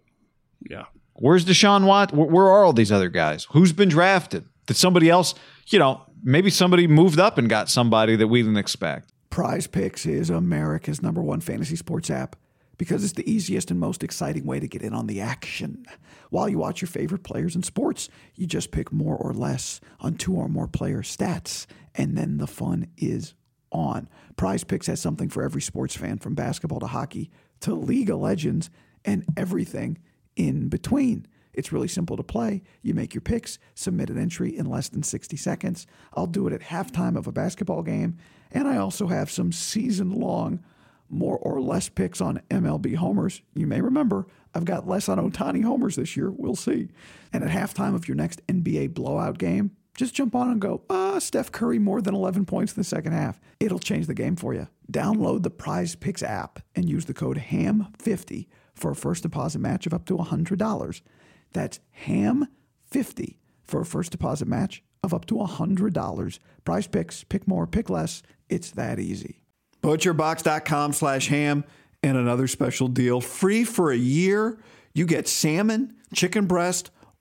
Yeah. Where's Deshaun Watt? Where, where are all these other guys? Who's been drafted? Did somebody else, you know, maybe somebody moved up and got somebody that we didn't expect? Prize Picks is America's number one fantasy sports app because it's the easiest and most exciting way to get in on the action. While you watch your favorite players in sports, you just pick more or less on two or more player stats, and then the fun is on. Prize Picks has something for every sports fan from basketball to hockey to League of Legends and everything in between. It's really simple to play. You make your picks, submit an entry in less than 60 seconds. I'll do it at halftime of a basketball game. And I also have some season long, more or less picks on MLB homers. You may remember I've got less on Ohtani homers this year. We'll see. And at halftime of your next NBA blowout game, just jump on and go, ah, Steph Curry more than 11 points in the second half. It'll change the game for you. Download the Prize Picks app and use the code HAM50 for a first deposit match of up to $100. That's HAM50 for a first deposit match of up to $100. Prize Picks, pick more, pick less. It's that easy. Butcherbox.com slash ham and another special deal. Free for a year. You get salmon, chicken breast,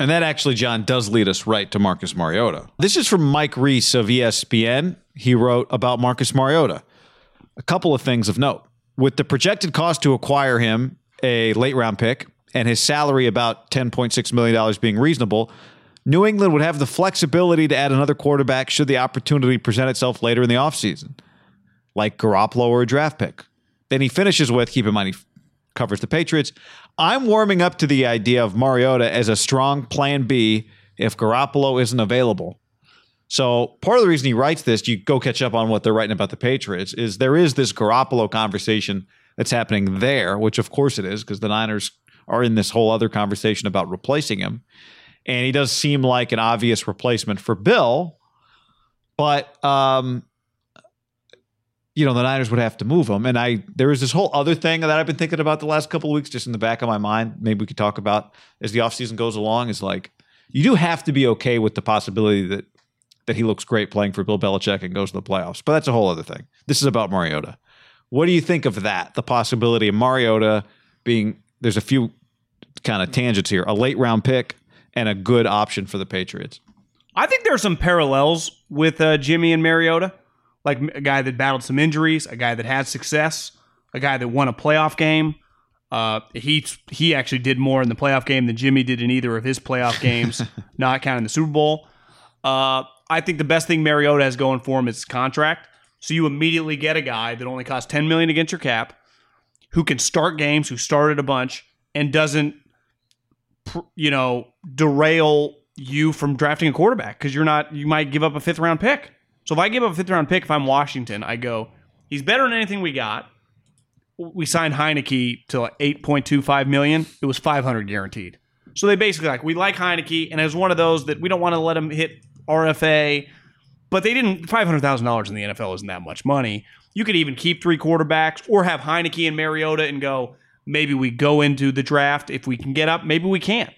And that actually, John, does lead us right to Marcus Mariota. This is from Mike Reiss of ESPN. He wrote about Marcus Mariota. A couple of things of note. With the projected cost to acquire him, a late round pick, and his salary about $10.6 million being reasonable, New England would have the flexibility to add another quarterback should the opportunity present itself later in the offseason, like Garoppolo or a draft pick. Then he finishes with keep in mind he covers the Patriots. I'm warming up to the idea of Mariota as a strong plan B if Garoppolo isn't available. So part of the reason he writes this, you go catch up on what they're writing about the Patriots, is there is this Garoppolo conversation that's happening there, which of course it is, because the Niners are in this whole other conversation about replacing him. And he does seem like an obvious replacement for Bill, but um, you know, the Niners would have to move him. And I there is this whole other thing that I've been thinking about the last couple of weeks, just in the back of my mind. Maybe we could talk about as the offseason goes along, is like you do have to be okay with the possibility that that he looks great playing for Bill Belichick and goes to the playoffs. But that's a whole other thing. This is about Mariota. What do you think of that? The possibility of Mariota being there's a few kind of tangents here, a late round pick and a good option for the Patriots. I think there are some parallels with uh, Jimmy and Mariota like a guy that battled some injuries, a guy that had success, a guy that won a playoff game. Uh, he he actually did more in the playoff game than Jimmy did in either of his playoff games, not counting the Super Bowl. Uh, I think the best thing Mariota has going for him is his contract. So you immediately get a guy that only costs ten million against your cap, who can start games, who started a bunch, and doesn't, you know, derail you from drafting a quarterback because you're not. You might give up a fifth round pick. So if I give up a fifth round pick, if I'm Washington, I go, he's better than anything we got. We signed Heinicke to like 8.25 million. It was 500 guaranteed. So they basically like we like Heinicke, and was one of those that we don't want to let him hit RFA, but they didn't. Five hundred thousand dollars in the NFL isn't that much money. You could even keep three quarterbacks, or have Heinicke and Mariota, and go. Maybe we go into the draft if we can get up. Maybe we can't.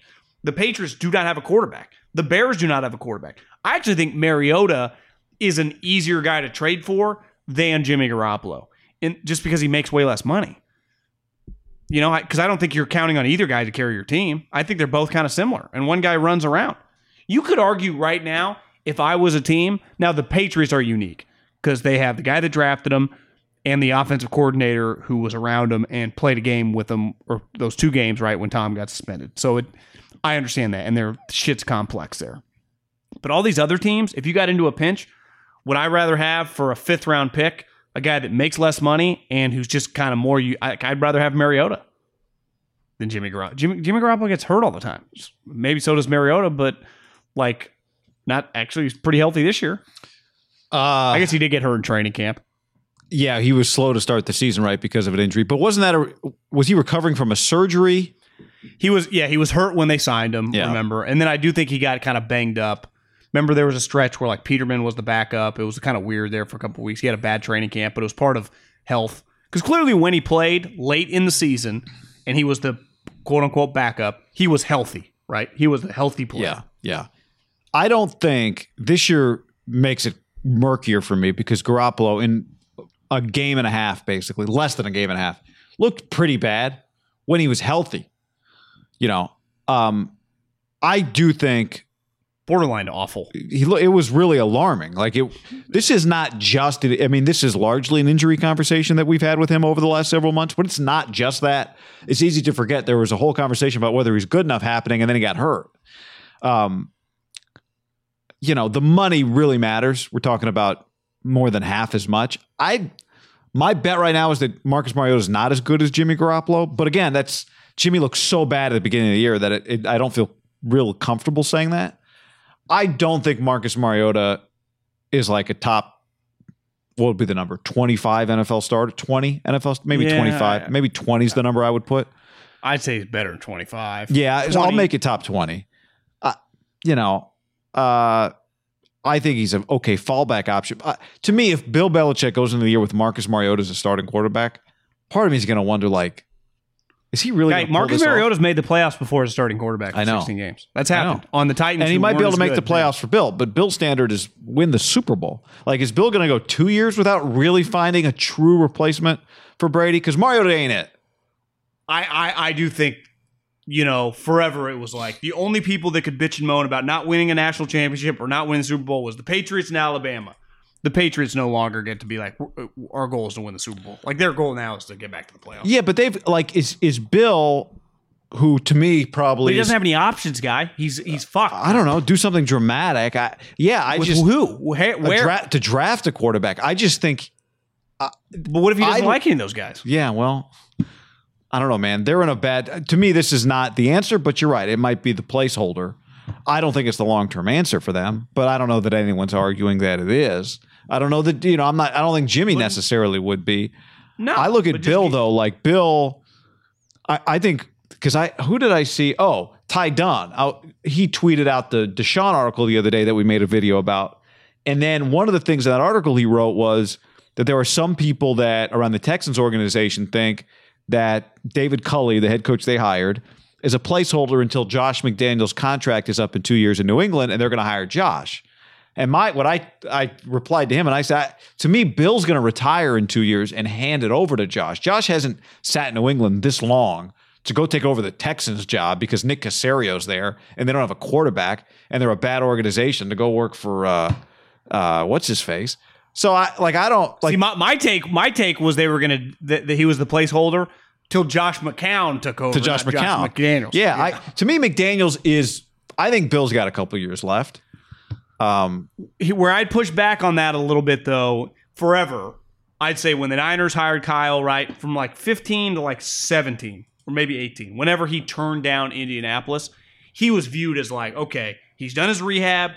The Patriots do not have a quarterback. The Bears do not have a quarterback. I actually think Mariota is an easier guy to trade for than Jimmy Garoppolo, and just because he makes way less money. You know, because I, I, don't think you're counting on either guy to carry your team. I think they're both kind of similar, and one guy runs around. You could argue right now, if I was a team, now the Patriots are unique because they have the guy that drafted them and the offensive coordinator who was around them and played a game with them, or those two games, right, when Tom got suspended. So it, I understand that, and their shit's complex there. But all these other teams, if you got into a pinch, would I rather have for a fifth round pick a guy that makes less money and who's just kind of more? You, I, would rather have Mariota than Jimmy Garoppolo. Jimmy, Jimmy Garoppolo gets hurt all the time. Maybe so does Mariota, but like not actually. He's pretty healthy this year. Uh, I guess he did get hurt in training camp. Yeah, he was slow to start the season, right, because of an injury. But wasn't that a was he recovering from a surgery? He was yeah, he was hurt when they signed him, Yeah. remember? And then I do think he got kind of banged up. Remember there was a stretch where like Peterman was the backup. It was kind of weird there for a couple weeks. He had a bad training camp, but it was part of health. Because clearly when he played late in the season and he was the quote unquote backup, he was healthy, right? He was a healthy player. Yeah, yeah. I don't think this year makes it murkier for me because Garoppolo in a game and a half, basically less than a game and a half, looked pretty bad when he was healthy. You know, um, I do think Borderline awful. he it was really alarming. Like it, this is not just. I mean, this is largely an injury conversation that we've had with him over the last several months. But it's not just that. It's easy to forget there was a whole conversation about whether he's good enough happening, and then he got hurt. Um, you know, the money really matters. We're talking about more than half as much. I, my bet right now is that Marcus Mariota is not as good as Jimmy Garoppolo. But again, that's Jimmy looked so bad at the beginning of the year that it, it, I don't feel real comfortable saying that. I don't think Marcus Mariota is like a top. What would be the number? Twenty five NFL starter, twenty NFL, maybe Yeah, twenty five, maybe twenty is the number I would put. I'd say he's better than 25. Yeah, I'll make it top twenty. Uh, you know, uh, I think he's an okay fallback option. Uh, to me, if Bill Belichick goes into the year with Marcus Mariota as a starting quarterback, part of me is going to wonder, like, is he really? Guy, Marcus this off? Mariota's made the playoffs before as a starting quarterback for I know. 16 games. That's happened on the Titans. and he might be able to as make the good. playoffs for Bill. But Bill's standard is win the Super Bowl. Like, is Bill going to go two years without really finding a true replacement for Brady? Because Mariota ain't it. I, I, I do think, you know, forever it was like the only people that could bitch and moan about not winning a national championship or not winning the Super Bowl was the Patriots and Alabama. The Patriots no longer get to be like, uh, our goal is to win the Super Bowl. Like, their goal now is to get back to the playoffs. Yeah, but they've like is is Bill, who to me But probably he doesn't is- have any options, guy. He's he's fucked. I don't know, do something dramatic. I yeah, I With just who? Where? where? dra- to draft a quarterback. I just think but what if he doesn't I- like any of those guys? yeah, well, I don't know, man. They're in a bad. To me, this is not the answer, but you're right. It might be the placeholder. I don't think it's the long term answer for them, but I don't know that anyone's arguing that it is. I don't know that you know. I'm not. I don't think Jimmy necessarily would be. No. I look at Bill be- though, like Bill. I, I think because I who did I see? Oh, Ty Dunne. I, he tweeted out the Deshaun article the other day that we made a video about, and then one of the things in that article he wrote was that there are some people that around the Texans organization think that David Culley, the head coach they hired, is a placeholder until Josh McDaniels' contract is up in two years in New England, and they're going to hire Josh. And my what I I replied to him and I said to me Bill's going to retire in 2 years and hand it over to Josh. Josh hasn't sat in New England this long to go take over the Texans job because Nick Caserio's there and they don't have a quarterback and they're a bad organization to go work for uh uh what's his face. So I like I don't like See, my, my take, my take was they were gonna that, that he was the placeholder till Josh McCown took over. to Josh McCown. McDaniels. Yeah, I to me McDaniels is I think Bill's got a couple years left. Um where I'd push back on that a little bit though, forever. I'd say when the Niners hired Kyle, right from like 15 to like 17 or maybe 18, whenever he turned down Indianapolis, he was viewed as like, okay, he's done his rehab.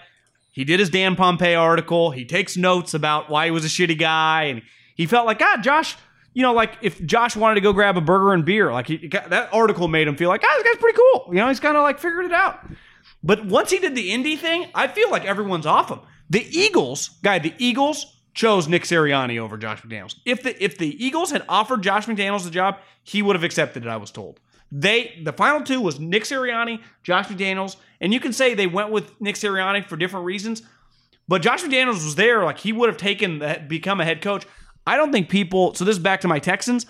He did his Dan Pompei article. He takes notes about why he was a shitty guy, and he felt like, God, Josh, you know, like if Josh wanted to go grab a burger and beer, like he, that article made him feel like, ah, this guy's pretty cool. You know, he's kind of like figured it out. But once he did the indie thing, I feel like everyone's off him. The Eagles, guy, the Eagles chose Nick Sirianni over Josh McDaniels. If the if the Eagles had offered Josh McDaniels the job, he would have accepted it. I was told. They the final two was Nick Sirianni, Josh McDaniels, and you can say they went with Nick Sirianni for different reasons. But Josh McDaniels was there, like he would have taken the, become a head coach. I don't think people. So this is back to my Texans.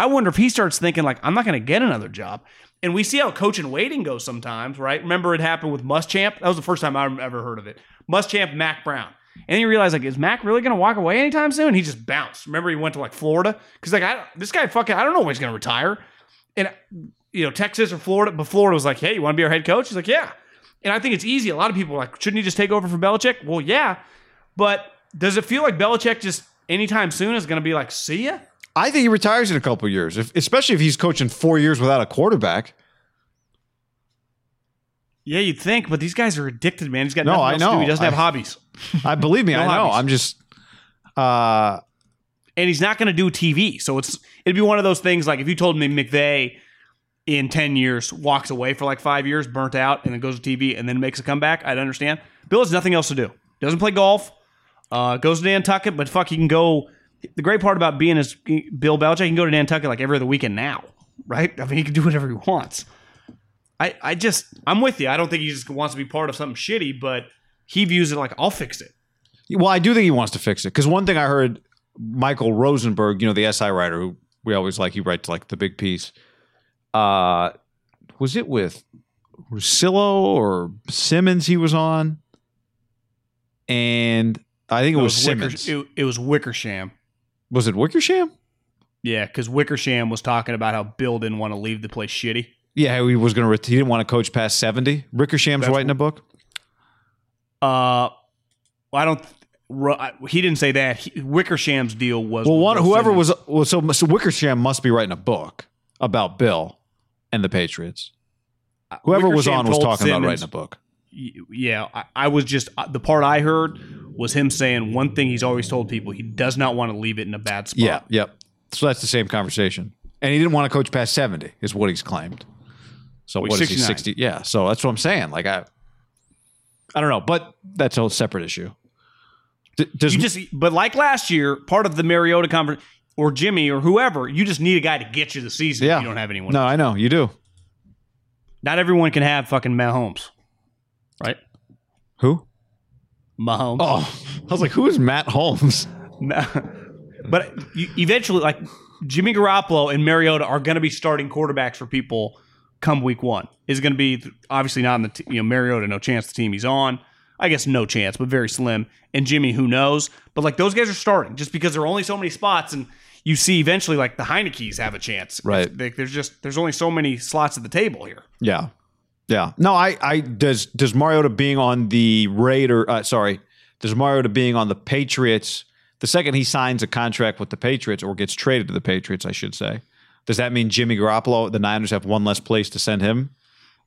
I wonder if he starts thinking like I'm not going to get another job. And we see how coach and waiting goes sometimes, right? Remember it happened with Muschamp. That was the first time I've ever heard of it. Muschamp, Mack Brown. And then you realize like, is Mack really going to walk away anytime soon? He just bounced. Remember he went to like Florida because like I, this guy fucking I don't know when he's going to retire. And you know Texas or Florida, but Florida was like, hey, you want to be our head coach? He's like, yeah. And I think it's easy. A lot of people are like, shouldn't he just take over for Belichick? Well, yeah. But does it feel like Belichick just anytime soon is going to be like, see ya? I think he retires in a couple years, if, especially if he's coaching four years without a quarterback. Yeah, you'd think, but these guys are addicted, man. He's got No, nothing I else to do. know. He doesn't have hobbies. I believe me, No I know. hobbies. I'm just uh and he's not going to do TV. So it's it'd be one of those things like if you told me McVay in 10 years walks away for like five years, burnt out, and then goes to TV and then makes a comeback, I'd understand. Bill has nothing else to do. Doesn't play golf, uh, goes to Nantucket, but fuck, he can go. The great part about being is Bill Belichick, can go to Nantucket like every other weekend now, right? I mean, he can do whatever he wants. I, I just, I'm with you. I don't think he just wants to be part of something shitty, but he views it like, I'll fix it. Well, I do think he wants to fix it because one thing I heard Michael Rosenberg, you know, the SI writer who we always like, he writes like the big piece. Uh, was it with Russillo or Simmons he was on? And I think it was, Wicker- Simmons. it, it was Wickersham. Was it Wickersham? Yeah, because Wickersham was talking about how Bill didn't want to leave the place shitty. Yeah, he was going to. He didn't want to coach past seventy. Wickersham's That's writing a book. Uh, I don't. He didn't say that. He, Wickersham's deal was Well, one whoever was well, so so Wickersham must be writing a book about Bill and the Patriots. Whoever was on was talking about writing a book. Yeah, I, I was just uh, the part I heard was him saying one thing he's always told people: he does not want to leave it in a bad spot. Yeah, yep. So that's the same conversation. And he didn't want to coach past 70, is what he's claimed. So Well, what he's is he, 60? Yeah. So that's what I'm saying. Like I I don't know, but that's a separate issue. D- does You just, but like last year, part of the Mariota conference or Jimmy or whoever, you just need a guy to get you the season. yeah. if you don't have anyone. No, I know. You do. Not everyone can have fucking Mahomes, right? Who? Mahomes. Oh, I was like, who is Matt Holmes? No. but you, eventually, like Jimmy Garoppolo and Mariota are going to be starting quarterbacks for people come week one. Is going to be obviously not in the t- you know Mariota, no chance the team he's on. I guess no chance, but very slim. And Jimmy, who knows? But like those guys are starting just because there are only so many spots, and you see eventually like the Heinicke's have a chance. Right. Like, there's just there's only so many slots at the table here. Yeah. Yeah. No, I, I does does Mariota being on the Raider uh, sorry, does Mariota being on the Patriots the second he signs a contract with the Patriots or gets traded to the Patriots, I should say, does that mean Jimmy Garoppolo, the Niners have one less place to send him?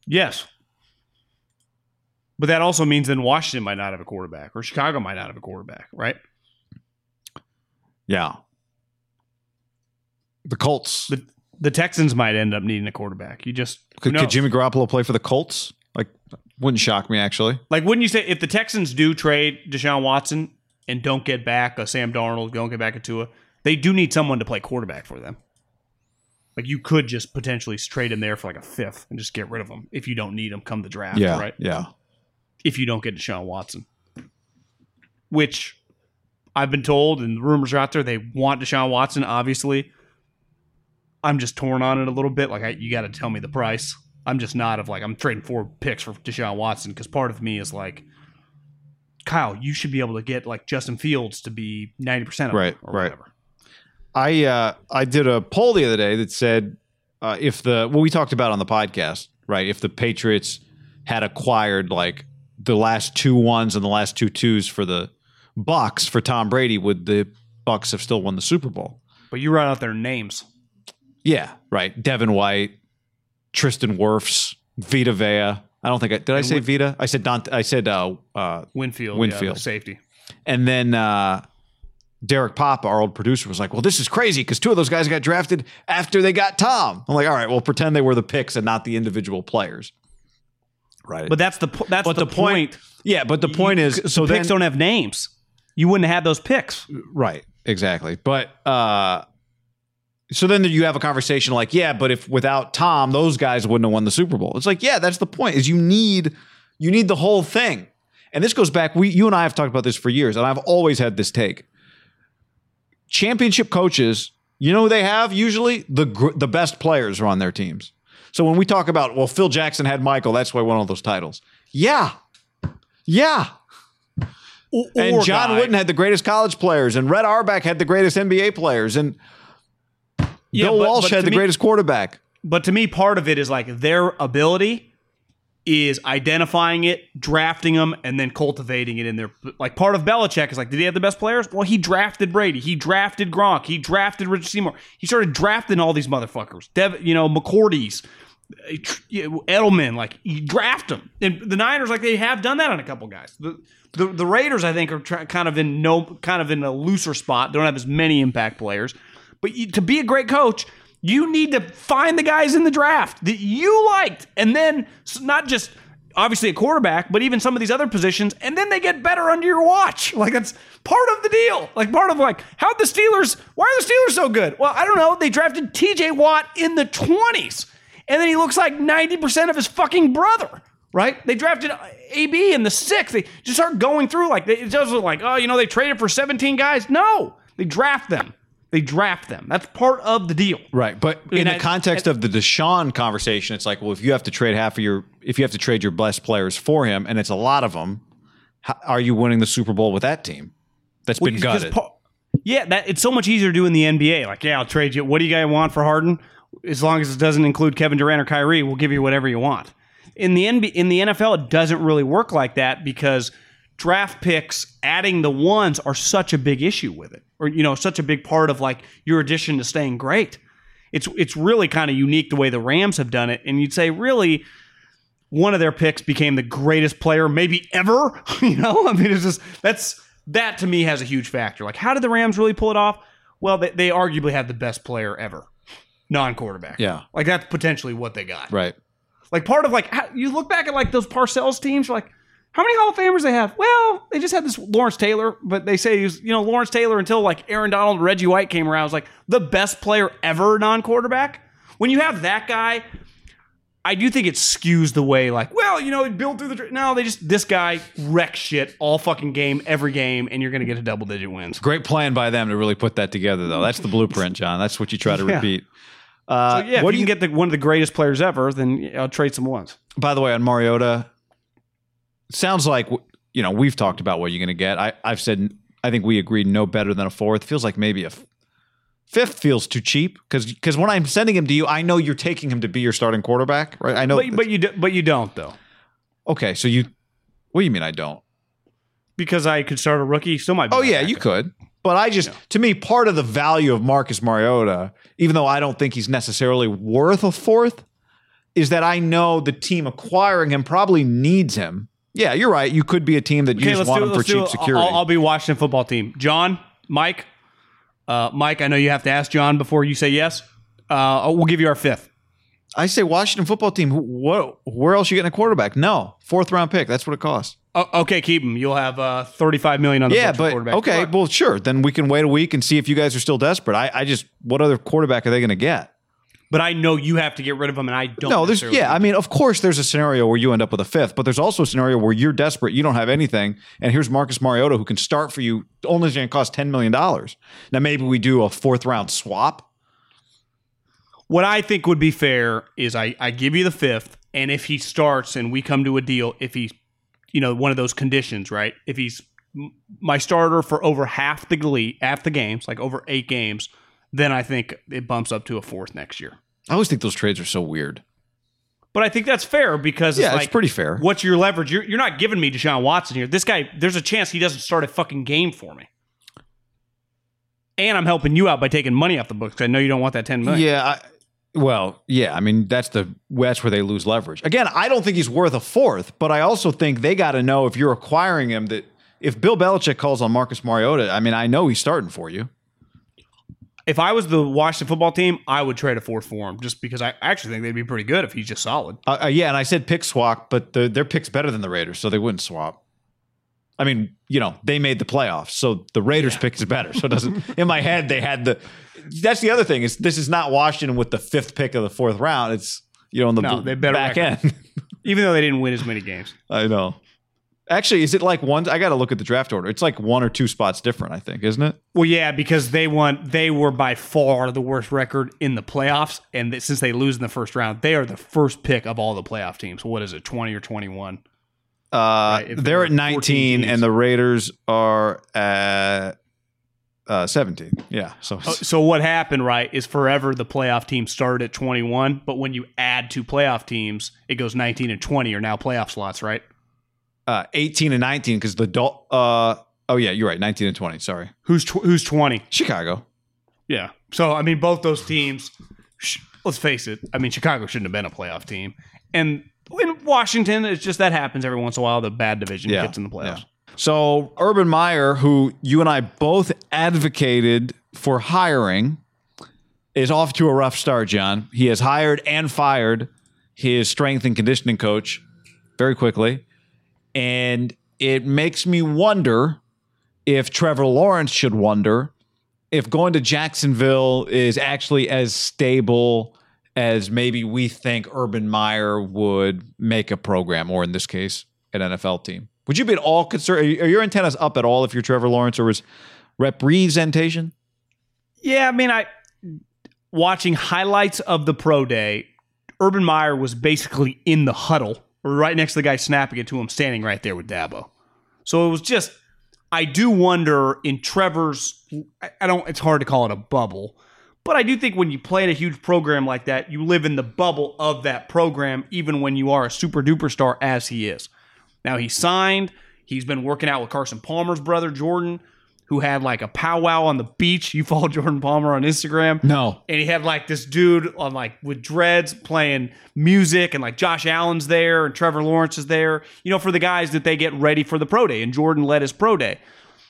Yes. But that also means then Washington might not have a quarterback, or Chicago might not have a quarterback, right? Yeah. The Colts. the the Texans might end up needing a quarterback. You just could, could? Jimmy Garoppolo play for the Colts? Like wouldn't shock me actually. like wouldn't you say if the Texans do trade Deshaun Watson and don't get back a Sam Darnold, don't get back a Tua, they do need someone to play quarterback for them. Like you could just potentially trade him there for like a fifth and just get rid of him if you don't need him come the draft, Yeah. right? Yeah. If you don't get Deshaun Watson, which I've been told and the rumors are out there they want Deshaun Watson. Obviously, I'm just torn on it a little bit. Like I, you got to tell me the price. I'm just not of like I'm trading four picks for Deshaun Watson because part of me is like, Kyle, you should be able to get like Justin Fields to be ninety percent of Right, or right. whatever. I uh, I did a poll the other day that said uh, if the well we talked about on the podcast right if the Patriots had acquired like the last two ones and the last two twos for the Bucks for Tom Brady would the Bucks have still won the Super Bowl? But you write out their names. Yeah, right. Devin White, Tristan Wirfs, Vita Vea. I don't think I did. I And say Win- Vita. I said Dante. I said uh, uh, Winfield, Winfield. yeah, safety. And then uh, Derek Pop, our old producer, was like, "Well, this is crazy because two of those guys got drafted after they got Tom." I'm like, "All right, well, pretend they were the picks and not the individual players." Right. But that's the po- that's But the, the point- point. yeah, but the point You- is, the so picks then, don't have names. You wouldn't have those picks. right, exactly. But uh, so then you have a conversation like, "Yeah, but if without Tom, those guys wouldn't have won the Super Bowl." It's like, yeah, that's the point. Is you need you need the whole thing. And this goes back. We, you and I have talked about this for years, and I've always had this take. championship coaches, you know who they have usually? The gr- the best players are on their teams. So when we talk about, well, Phil Jackson had Michael, that's why he won all those titles. Yeah. Yeah. and Or John guy- Wooden had the greatest college players, and Red Auerbach had the greatest NBA players, and Yeah, Bill but- Walsh but had the me- greatest quarterback. But to me, part of it is like their ability is identifying it, drafting them, and then cultivating it in their like part of Belichick is like, did he have the best players? Well, he drafted Brady, he drafted Gronk, he drafted Richard Seymour, he started drafting all these motherfuckers. Dev, you know, McCourty's, know, eh, Edelman, like you draft them. And the Niners, like they have done that on a couple guys. The the, the Raiders, I think, are try, kind of in no kind of in a looser spot. They don't have as many impact players, but you, to be a great coach, You need to find the guys in the draft that you liked, and then not just obviously a quarterback, but even some of these other positions, and then they get better under your watch. Like that's part of the deal. Like part of like how the Steelers. Why are the Steelers so good? Well, I don't know. They drafted T.J. Watt in the twenties, and then he looks like ninety percent of his fucking brother. Right? They drafted uh, AB in the sixth. They just start going through like it doesn't look like oh you know they traded for seventeen guys. No, they draft them. They draft them. That's part of the deal. Right, but in And the I- context of the Deshaun conversation, it's like, well, if you have to trade half of your, if you have to trade your best players for him, and it's a lot of them, how, are you winning the Super Bowl with that team that's been gutted? pa- yeah, that it's so much easier to do in the NBA. Like, yeah, I'll trade you. What do you guys want for Harden? As long as it doesn't include Kevin Durant or Kyrie, we'll give you whatever you want. In the NBA, in the NFL, it doesn't really work like that because draft picks, adding the ones, are such a big issue with it, or you know, such a big part of like your addition to staying great. It's it's really kind of unique the way the Rams have done it, and you'd say really one of their picks became the greatest player maybe ever. you know, I mean, it's just that's that to me has a huge factor. Like, how did the Rams really pull it off? Well, they, they arguably had the best player ever, non-quarterback. Yeah. like that's potentially what they got. right. Like part of like how, you look back at like those Parcells teams, like. How many Hall of Famers they have? Well, they just had this Lawrence Taylor, but they say he's you know Lawrence Taylor until like Aaron Donald, Reggie White came around was like the best player ever non-quarterback. When you have that guy, I do think it skews the way like, well, you know, he built through the no, they just this guy wrecks shit all fucking game, every game, and you're gonna get a double digit wins. Great plan by them to really put that together, though. That's the blueprint, John. That's what you try to Yeah. repeat. Uh, So yeah, what if do you can get the, one of the greatest players ever, then I'll trade some ones. by the way, on Mariota, sounds like you know we've talked about what you're going to get. I, I've said I think we agreed no better than a fourth. Feels like maybe a f- fifth feels too cheap because because when I'm sending him to you, I know you're taking him to be your starting quarterback, right? I know. But but you do, but you don't though, okay, so you what do you mean I don't? because I could start a rookie. Still might. Be Oh yeah, you could. But I just to me part of the value of Marcus Mariota, even though I don't think he's necessarily worth a fourth, is that I know the team acquiring him probably needs him. Yeah, you're right. You could be a team that you Okay, just want do. him for cheap security. I'll, I'll be Washington football team. John, Mike, uh, Mike. I know you have to ask John before you say yes. Uh, we'll give you our fifth. I say Washington football team. What? Where else are you getting a quarterback? No, fourth round pick. That's what it costs. Oh, okay, keep him. You'll have uh, thirty-five million on the Yeah, but quarterback. okay, well, sure. Then we can wait a week and see if you guys are still desperate. I, I just, what other quarterback are they going to get? But I know you have to get rid of him, and I don't. No, there's yeah. I mean, of course, there's a scenario where you end up with a fifth, but there's also a scenario where you're desperate, you don't have anything, and here's Marcus Mariota who can start for you. Only going to cost ten million dollars. Now maybe we do a fourth round swap. What I think would be fair is I, I give you the fifth, and if he starts and we come to a deal, if he's, you know, one of those conditions, right? If he's my starter for over half the glee, half the games, like over eight games, then I think it bumps up to a fourth next year. I always think those trades are so weird. But I think that's fair because Yeah, it's, it's pretty fair. What's your leverage? You're, you're not giving me Deshaun Watson here. This guy, there's a chance he doesn't start a fucking game for me. And I'm helping you out by taking money off the books. I know you don't want that ten million. Yeah. I, well, yeah. I mean, that's the that's where they lose leverage. Again, I don't think he's worth a fourth, but I also think they got to know if you're acquiring him that if Bill Belichick calls on Marcus Mariota, I mean, I know he's starting for you. If I was the Washington football team, I would trade a fourth for him just because I actually think they'd be pretty good if he's just solid. Uh, uh, yeah, and I said pick swap, but the, their pick's better than the Raiders, so they wouldn't swap. I mean, you know, they made the playoffs, so the Raiders' pick is better. So it doesn't. in my head, they had the. That's the other thing is this is not Washington with the fifth pick of the fourth round. It's you know in the No, they better back record. end. Even though they didn't win as many games. I know. Actually, is it like one? I got to look at the draft order. It's like one or two spots different, I think, isn't it? Well, yeah, because they want They were by far the worst record in the playoffs, and th- since they lose in the first round, they are the first pick of all the playoff teams. What is it, twenty or twenty-one? Uh, Right, they're at 19, and the Raiders are at uh, 17. Yeah. So Oh, So what happened, right, is forever the playoff team started at twenty-one, but when you add two playoff teams, it goes nineteen and twenty are now playoff slots, right? Uh, 18 and 19 because the Dol- uh oh yeah you're right 19 and 20 sorry Who's tw- who's twenty? chicago Yeah. So I mean, both those teams. Sh- let's face it. I mean, Chicago shouldn't have been a playoff team, and in Washington, it's just that happens every once in a while. The bad division Yeah. gets in the playoffs. so urban meyer who you and i both advocated for hiring is off to a rough start, John. He has hired and fired his strength and conditioning coach very quickly. And it makes me wonder if Trevor Lawrence should wonder if going to Jacksonville is actually as stable as maybe we think Urban Meyer would make a program, or in this case, an NFL team. Would you be at all concerned? Are your antennas up at all if you're Trevor Lawrence or was representation? Yeah, I mean, I watching highlights of the pro day. Urban Meyer was basically in the huddle, right next to the guy snapping it to him, standing right there with Dabo. So it was just. I do wonder in Trevor's. I don't. It's hard to call it a bubble, but I do think when you play in a huge program like that, you live in the bubble of that program, even when you are a super duper star as he is. Now he signed. He's been working out with Carson Palmer's brother Jordan who had like a powwow on the beach. You follow Jordan Palmer on Instagram? No. And he had like this dude on like with dreads playing music and like Josh Allen's there and Trevor Lawrence is there, you know, for the guys that they get ready for the pro day. And Jordan led his pro day.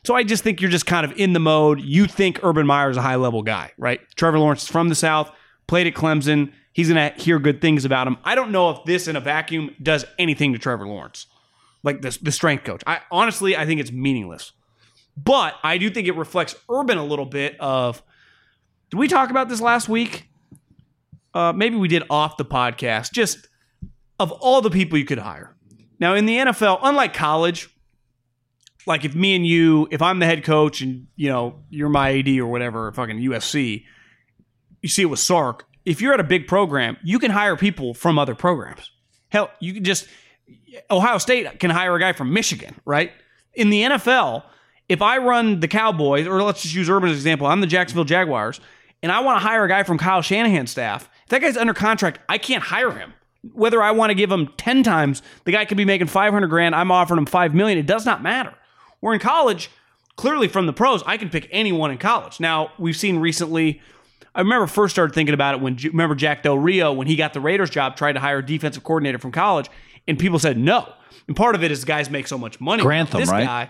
So I just think you're just kind of in the mode. You think Urban Meyer is a high level guy, right? Trevor Lawrence is from the South, played at Clemson. He's going to hear good things about him. I don't know if this in a vacuum does anything to Trevor Lawrence, like this, the strength coach. I honestly, I think it's meaningless. But I do think it reflects Urban a little bit of. Did we talk about this last week? Uh, maybe we did off the podcast. Just of all the people you could hire. Now in the NFL, unlike college, like if me and you, if I'm the head coach and you know you're my AD or whatever, fucking USC, you see it with Sark. If you're at a big program, you can hire people from other programs. Hell, you can just Ohio State can hire a guy from Michigan, right? In the NFL, if I run the Cowboys, or let's just use Urban as an example, I'm the Jacksonville Jaguars, and I want to hire a guy from Kyle Shanahan's staff. If that guy's under contract, I can't hire him. Whether I want to give him 10 times, the guy could be making 500 grand, I'm offering him 5 million, it does not matter. We're in college, clearly from the pros, I can pick anyone in college. Now, we've seen recently I remember first started thinking about it when remember Jack Del Rio when he got the Raiders job tried to hire a defensive coordinator from college and people said no. And part of it is guys make so much money. Grantham, this right? guy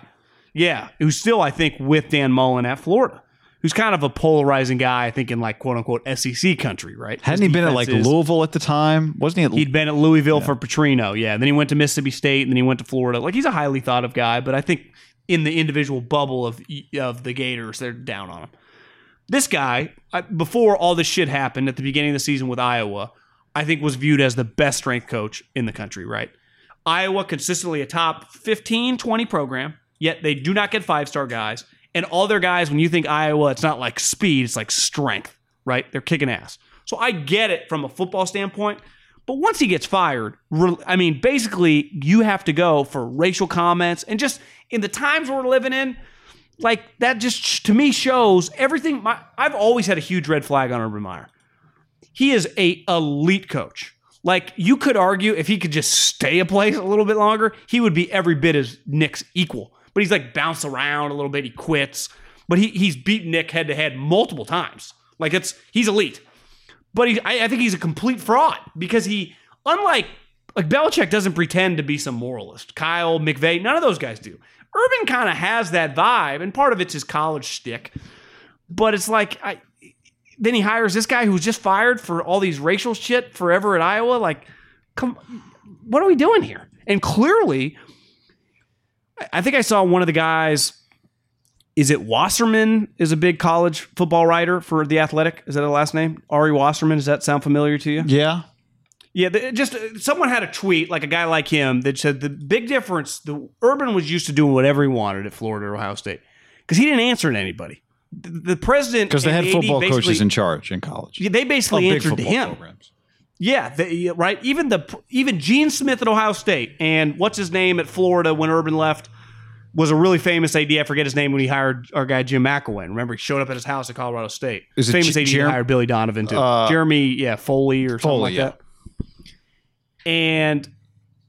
yeah, who's still, I think, with Dan Mullen at Florida, who's kind of a polarizing guy, I think, in like quote unquote SEC country, right? Hadn't His he been at like is- Louisville at the time? Wasn't he at He'd been at Louisville for Petrino, yeah. Then he went to Mississippi State, and then he went to Florida. Like he's a highly thought of guy, but I think in the individual bubble of of the Gators, they're down on him. This guy, I- before all this shit happened at the beginning of the season with Iowa, I think was viewed as the best strength coach in the country, right? Iowa consistently a top 15, 20 program, yet they do not get five star guys. And all their guys, when you think Iowa, it's not like speed, it's like strength, right? They're kicking ass. So I get it from a football standpoint. But once he gets fired, I mean, basically, you have to go for racial comments and just in the times we're living in, like that just to me shows everything. My, I've always had a huge red flag on Urban Meyer. He is a elite coach. Like you could argue if he could just stay a place a little bit longer, he would be every bit as Nick's equal. But he's like bounced around a little bit. He quits, but he he's beaten Nick head to head multiple times. Like it's he's elite. But he, I, I think he's a complete fraud because he, unlike like Belichick, doesn't pretend to be some moralist. Kyle McVay, none of those guys do. Urban kind of has that vibe, and part of it's his college shtick. But it's like I, then he hires this guy who's just fired for all these racial shit forever at Iowa. Like, come, what are we doing here? And clearly, I- think I saw one of the guys. Is it Wasserman? Is a big college football writer for the Athletic? Is that the last name? Ari Wasserman. Does that sound familiar to you? Yeah. Yeah, the, just uh, someone had a tweet like a guy like him that said the big difference. The Urban was used to doing whatever he wanted at Florida or Ohio State because he didn't answer to anybody. The, the president Because they had AD football coaches in charge in college. yeah, they basically Oh, answered to him. programs. Yeah, they, right. Even the even Gene Smith at Ohio State and what's his name at Florida when Urban left was a really famous AD. I forget his name when he hired our guy Jim McElwain. Remember, he showed up at his house at Colorado State. Is it famous J- AD Jer- hired Billy Donovan too. Uh, Jeremy, yeah, Foley or something like yeah. that. And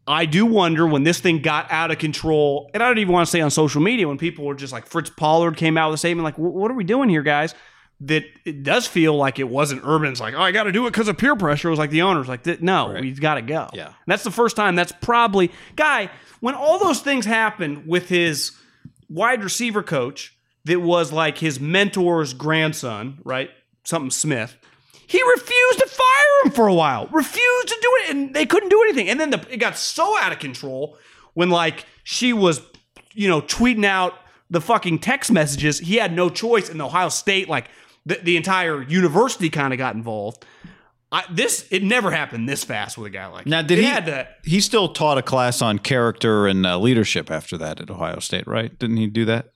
I do wonder when this thing got out of control, and I don't even want to say on social media when people were just like Fritz Pollard came out with a statement like, "What are we doing here, guys?" That it does feel like it wasn't Urban's like, "Oh, I got to do it because of peer pressure." It was like the owners like, "No, Right. we've got to go." Yeah. And that's the first time. That's probably guy when all those things happened with his wide receiver coach that was like his mentor's grandson, right? Something Smith. He refused to fire him for a while. Refused to do it, and they couldn't do anything. And then the, it got so out of control when like she was, you know, tweeting out the fucking text messages. He had no choice, and Ohio State, like the, the entire university, kind of got involved. I, this it never happened this fast with a guy like Now, did he? had to, He still taught a class on character and uh, leadership after that at Ohio State, right? Didn't he do that?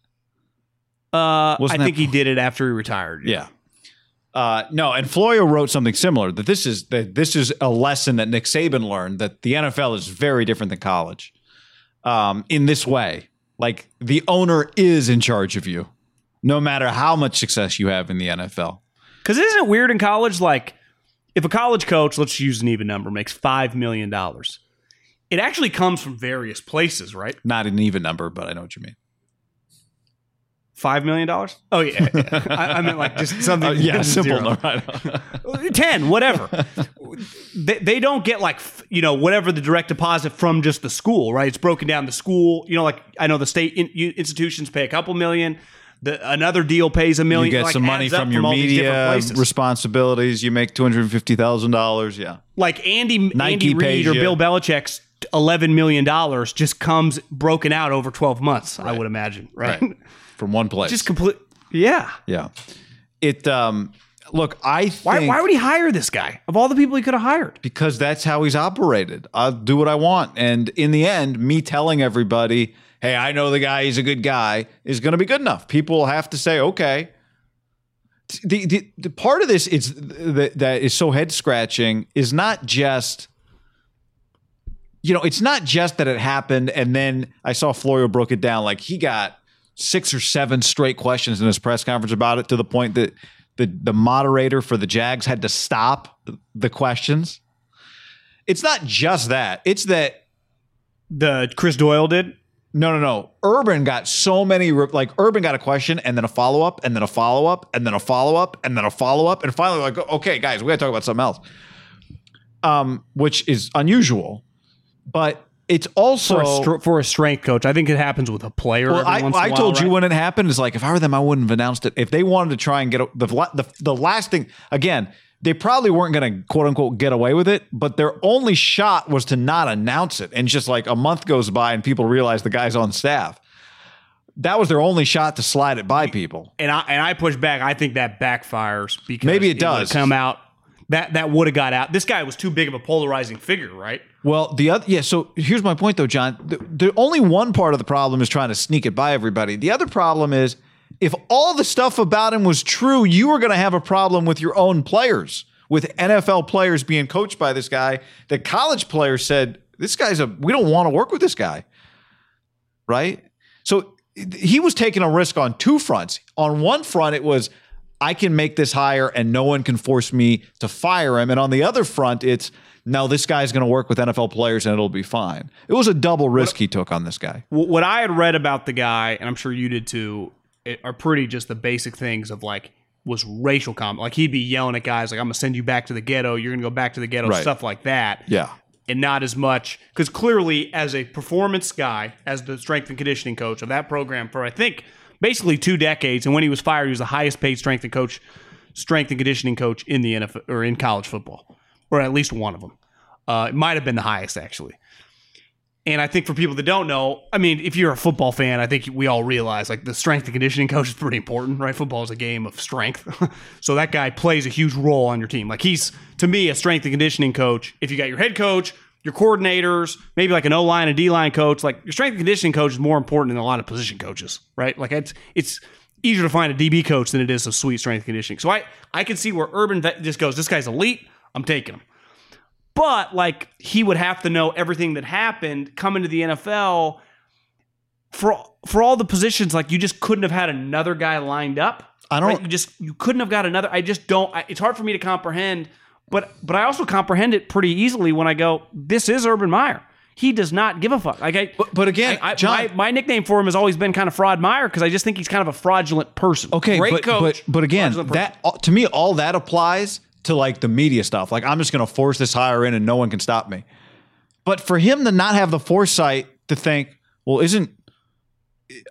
uh, I Wasn't that- think he did it after he retired. Yeah. Uh, no, and Florio wrote something similar that this is that this is a lesson that Nick Saban learned that the NFL is very different than college. Um, in this way, like the owner is in charge of you, no matter how much success you have in the NFL. Because isn't it weird in college? Like, if a college coach, let's use an even number, makes $5 million, it actually comes from various places, right? Not an even number, but I know what you mean. $5 million? Oh, yeah. I, I meant like just something. Uh, yeah, simple. No, right. 10, whatever. they, they don't get like, you know, whatever the direct deposit from just the school, right? It's broken down the school. You know, like I know the state in, you- institutions pay a couple million. The, another deal pays a million. you get like, some money adds from your media responsibilities. You make two hundred fifty thousand dollars. Yeah. like Andy Nike Andy Reid or you. Bill Belichick's eleven million dollars just comes broken out over twelve months. I would imagine, right? Right. From one place. just complete. Yeah. yeah. It. Um. Look, I think Why, why would he hire this guy of all the people he could have hired? because that's how he's operated. I'll do what I want. And in the end, me telling everybody, hey, I know the guy, he's a good guy, is going to be good enough. People have to say, okay. The, the, the part of this is that, that is so head scratching is not just, you know, it's not just that it happened and then I saw Florio broke it down like he got six or seven straight questions in his press conference about it to the point that the the moderator for the Jags had to stop the questions. It's not just that. It's that The Chris Doyle did. No, no, no. Urban got so many re- like Urban got a question and then a follow up and then a follow up and then a follow up and then a follow up and finally like okay guys we got to talk about something else. Um, which is unusual, but it's also For a, str- for a strength coach, I think it happens with a player. Well, I, once in a I while, told you right? when it happened is like if I were them, I wouldn't have announced it. If they wanted to try and get a, the the the last thing again, they probably weren't going to quote unquote get away with it, but their only shot was to not announce it, and just like a month goes by and people realize the guy's on staff. That was their only shot to slide it by people. and I and I push back. I think that backfires because Maybe it would've does. come out. That that would have got out. This guy was too big of a polarizing figure, right? Well, the other yeah. So here's my point, though, John. The, the only one part of the problem is trying to sneak it by everybody. The other problem is if all the stuff about him was true, you were going to have a problem with your own players, with NFL players being coached by this guy. The college players said, "This guy's a. We don't want to work with this guy." Right. So he was taking a risk on two fronts. On one front, it was. I can make this hire and no one can force me to fire him. And on the other front, it's no, this guy's going to work with NFL players and it'll be fine. It was a double risk he took on this guy. What I had read about the guy, and I'm sure you did too, are pretty just the basic things of like was racial comment. Like he'd be yelling at guys like, "I'm gonna send you back to the ghetto. You're gonna go back to the ghetto." Right. Stuff like that. Yeah. and not as much because clearly as a performance guy as the strength and conditioning coach of that program for i think basically two decades and when he was fired he was the highest paid strength and coach strength and conditioning coach in the NFL or in college football or at least one of them uh, it might have been the highest actually and I think for people that don't know, I mean, if you're a football fan, I think we all realize like the strength and conditioning coach is pretty important, right? Football is a game of strength. so that guy plays a huge role on your team. Like he's, to me, a strength and conditioning coach. If you got your head coach, your coordinators, maybe like an O line and D line coach, like your strength and conditioning coach is more important than a lot of position coaches, right? Like it's, it's, easier to find a DB coach than it is a sweet strength conditioning. So I, I can see where Urban just goes, this guy's elite. I'm taking him but like he would have to know everything that happened coming to the NFL for for all the positions like you just couldn't have had another guy lined up. I don't- right? you just you couldn't have got another I just don't I, it's hard for me to comprehend but but I also comprehend it pretty easily when I go this is Urban Meyer. He does not give a fuck. Like I But- but again, I, I- John- my, my nickname for him has always been kind of fraud Meyer because I just think he's kind of a fraudulent person. Okay, great but, coach but but again, that to me, all that applies to like the media stuff. Like I'm just going to force this hire in, and no one can stop me. But for him to not have the foresight to think, well, isn't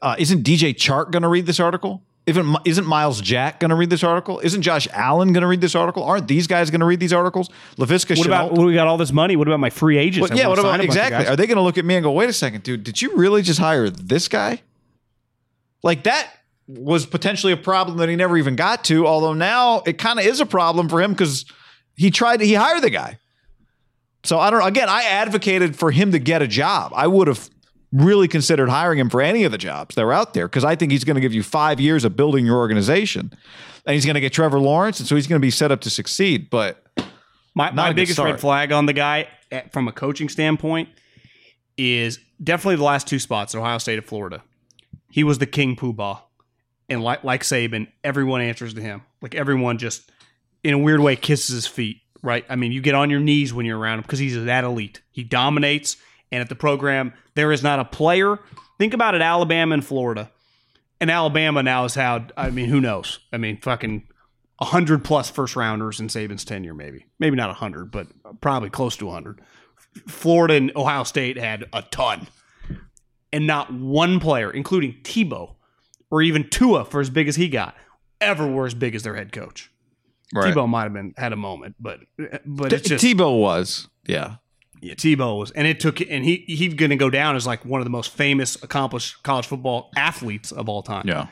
uh, isn't DJ Chark going to read this article? Isn't, isn't Myles Jack going to read this article? Isn't Josh Allen going to read this article? Aren't these guys going to read these articles? LaVisca What about when we got all this money? What about my free agents? Well, yeah, what about a bunch of exactly? Are they going to look at me and go, "Wait a second, dude, did you really just hire this guy?" Like that was potentially a problem that he never even got to. Although now it kind of is a problem for him because he tried to he hired the guy. So I don't. Again, I advocated for him to get a job. I would have really considered hiring him for any of the jobs that are out there because I think he's going to give you five years of building your organization, and he's going to get Trevor Lawrence, and so he's going to be set up to succeed. But My, my biggest red flag on the guy eh, from a coaching standpoint is definitely the last two spots, Ohio State and Florida. He was the king poobah. And like, like Saban, everyone answers to him. Like everyone just, in a weird way, kisses his feet, right? I mean, you get on your knees when you're around him because he's that elite. He dominates. And at the program, there is not a player. Think about it Alabama and Florida. And Alabama now is how. I mean, who knows? I mean, fucking 100 plus first rounders in Saban's tenure, maybe. Maybe not 100, but probably close to 100. Florida and Ohio State had a ton. And not one player, including Tebow or even Tua for as big as he got, ever were as big as their head coach. Tebow might have been had a moment, but but it's just Tebow was, yeah. yeah, Tebow was, and it took, and he he's going to go down as like one of the most famous, accomplished college football athletes of all time. Yeah.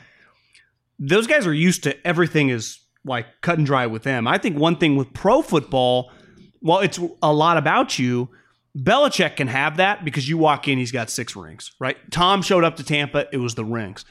those guys are used to everything is like cut and dry with them. I think one thing with pro football, well, it's a lot about you. Belichick can have that because you walk in, he's got six rings, right? Tom showed up to Tampa, it was the rings.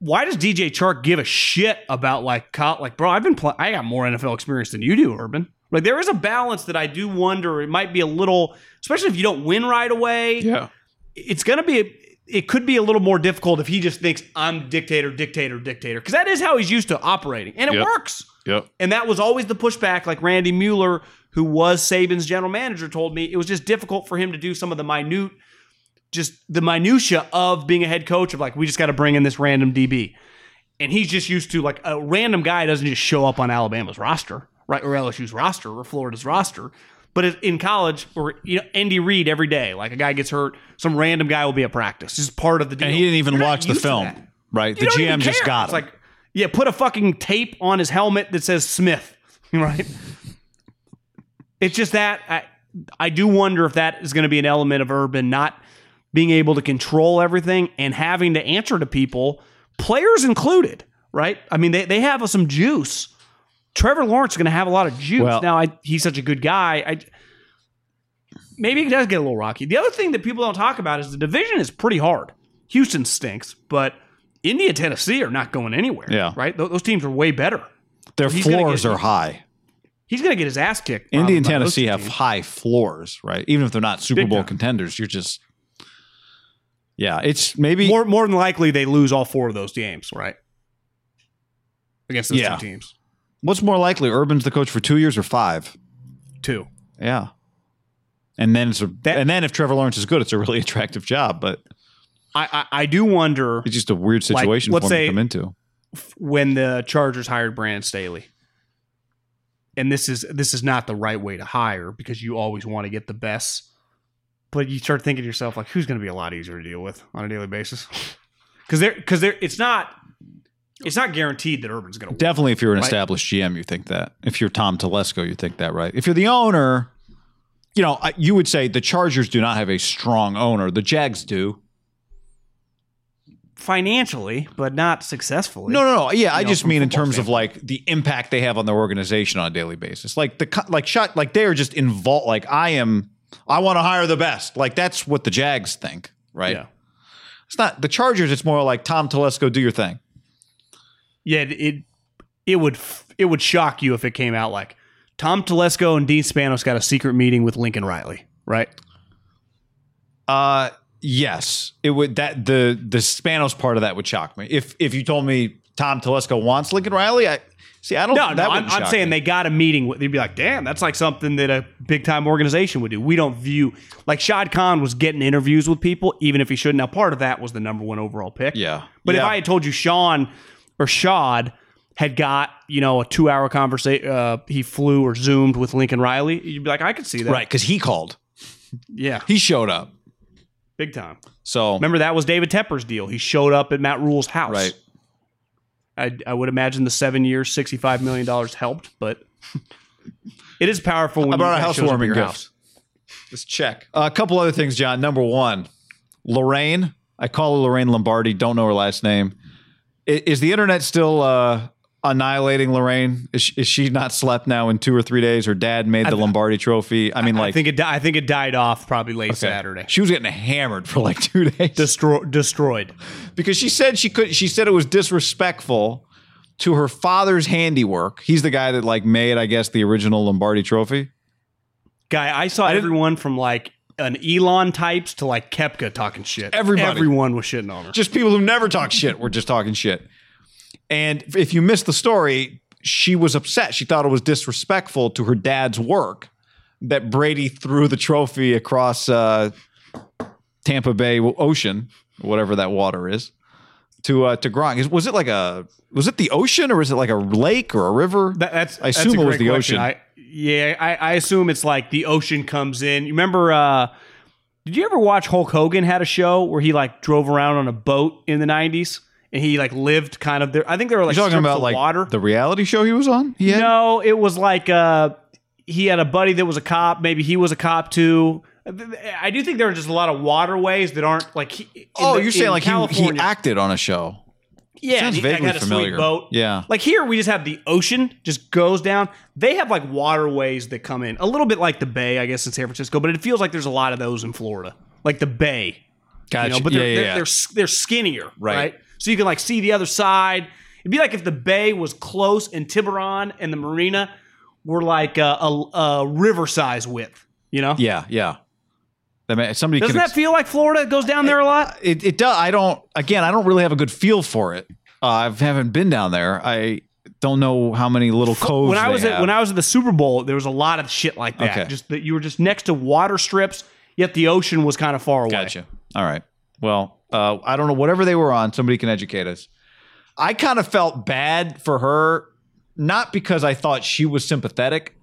Why does DJ Chark give a shit about like, like, bro? I've been, pl- I got more NFL experience than you do, Urban. Like, there is a balance that I do wonder. It might be a little, especially if you don't win right away Yeah. it's going to be a, it could be a little more difficult if he just thinks I'm dictator, dictator, dictator, because that is how he's used to operating, and it Yep. works. Yep. And that was always the pushback. Like Randy Mueller, who was Saban's general manager, told me it was just difficult for him to do some of the minute, just the minutia of being a head coach. Of like, we just got to bring in this random DB, and he's just used to like a random guy doesn't just show up on Alabama's roster, right, or LSU's roster, or Florida's roster. But in college, or you know, Andy Reid every day, like a guy gets hurt, some random guy will be at practice. This is part of the deal. And he didn't even You're watch the film, right? You The GM just got It's him. like, yeah, put a fucking tape on his helmet that says Smith, right? it's just that I I do wonder if that is going to be an element of Urban not being able to control everything and having to answer to people, players included, right? I mean, they, they have some juice. Trevor Lawrence is going to have a lot of juice. Well- now, I, he's such a good guy. I maybe it does get a little rocky. The other thing that people don't talk about is the division is pretty hard. Houston stinks, but India, Tennessee are not going anywhere. Yeah. right. Th- those teams are way better. Their he's floors get- are high. He's going to get his ass kicked. Indy and probably by those Tennessee have teams. high floors, right? Even if they're not Super Big Bowl time. contenders, you're just Yeah, it's maybe more more than likely they lose all four of those games, right? Against those Yeah. two teams, what's more likely? Urban's the coach for 2 years or 5? two. Yeah. And then it's a, That- and then if Trevor Lawrence is good, it's a really attractive job, but I I, I do wonder it's just a weird Like, situation let's for him say- to come into. when the Chargers hired Brandon Staley. And this is this is not the right way to hire because you always want to get the best. But you start thinking to yourself like, who's going to be a lot easier to deal with on a daily basis? Because they're because they're it's not it's not guaranteed that Urban's going to. Definitely if you're an Right. established GM, you think that. If you're Tom Telesco, you think that, right? If you're the owner, you know, you would say the Chargers do not have a strong owner. The Jags do. financially, but not successfully. No, no, no. Yeah, I know, just mean in football terms of like the impact they have on their organization on a daily basis. Like the like shot like they are just involved. Like I am, I want to hire the best. Like that's what the Jags think, right? Yeah. It's not the Chargers. It's more like Tom Telesco, do your thing. Yeah, it, it it would it would shock you if it came out like Tom Telesco and Dean Spanos got a secret meeting with Lincoln Riley, right? Uh yes, it would that the the Spanos part of that would shock me. If if you told me Tom Telesco wants Lincoln Riley, I see. I don't. No, no. I'm, I'm saying me. they got a meeting. With, they'd be like, "Damn, that's like something that a big time organization would do." We don't view like Shad Khan was getting interviews with people, even if he shouldn't. Now, part of that was the number one overall pick. Yeah, But if I had told you Sean or Shad had got you know a two hour conversation, uh, he flew or zoomed with Lincoln Riley, you'd be like, "I could see that." right because he called, Yeah, he showed up. big time. So Remember that was David Tepper's deal. He showed up at Matt Rhule's house. right, I, I would imagine the seven years, $65 million helped, but it is powerful when I brought you a housewarming your gift. house. Let's check. a couple other things, John. Number one, Lorraine. I call her Lorraine Lombardi. Don't know her last name. I- Is, the internet still uh, annihilating Lorraine? Is she, is she not slept now in two or three days? Her dad made the Lombardi Trophy. I mean, like I think it. di- I think it died off probably late Saturday. she was getting hammered for like two days Destro- destroyed. because she said she could. She said it was disrespectful to her father's handiwork. He's the guy that like made, I guess, the original Lombardi Trophy. Guy, I saw everyone from like an Elon types to like Koepka talking shit. Everybody. Everyone was shitting on her. just people who never talk shit were just talking shit. And if you missed the story, she was upset. She thought it was disrespectful to her dad's work that Brady threw the trophy across uh, Tampa Bay Ocean, whatever that water is, to uh, to Gronk. Was it like a was it the ocean or was it like a lake or a river? That, that's I assume a it was the question. ocean. I, yeah, I, I assume it's like the ocean comes in. You remember? uh Did you ever watch Hulk Hogan had a show where he like drove around on a boat in the '90s and he like lived kind of there? I think they were like You're talking about like water. the reality show he was on. Yeah. No, it was like uh he had a buddy that was a cop. Maybe he was a cop too. I do think there are just a lot of waterways that aren't like. he- Oh, the- you're saying like he, he acted on a show. Yeah, Sounds he, like, vaguely had a familiar. sweet boat. Yeah. like here we just have the ocean just goes down. They have like waterways that come in a little bit like the Bay, I guess, in San Francisco, but it feels like there's a lot of those in Florida, like the Bay. Gotcha. You know, but they're, yeah, they're, yeah. they're they're skinnier, Right. right. So you can like see the other side. It'd be like if the Bay was close and Tiburon and the marina were like a, a, a river size width. You know, yeah, yeah. I mean, somebody doesn't that feel like Florida goes down there a lot? it, it does. I don't. Again, I don't really have a good feel for it. Uh, I haven't been down there. I don't know how many little coves. when I was at have. when I was at the Super Bowl, there was a lot of shit like that. Okay. Just that you were just next to water strips, yet the ocean was kind of far away. Gotcha. All right. Well, uh, I don't know. Whatever they were on, somebody can educate us. I kind of felt bad for her, not because I thought she was sympathetic,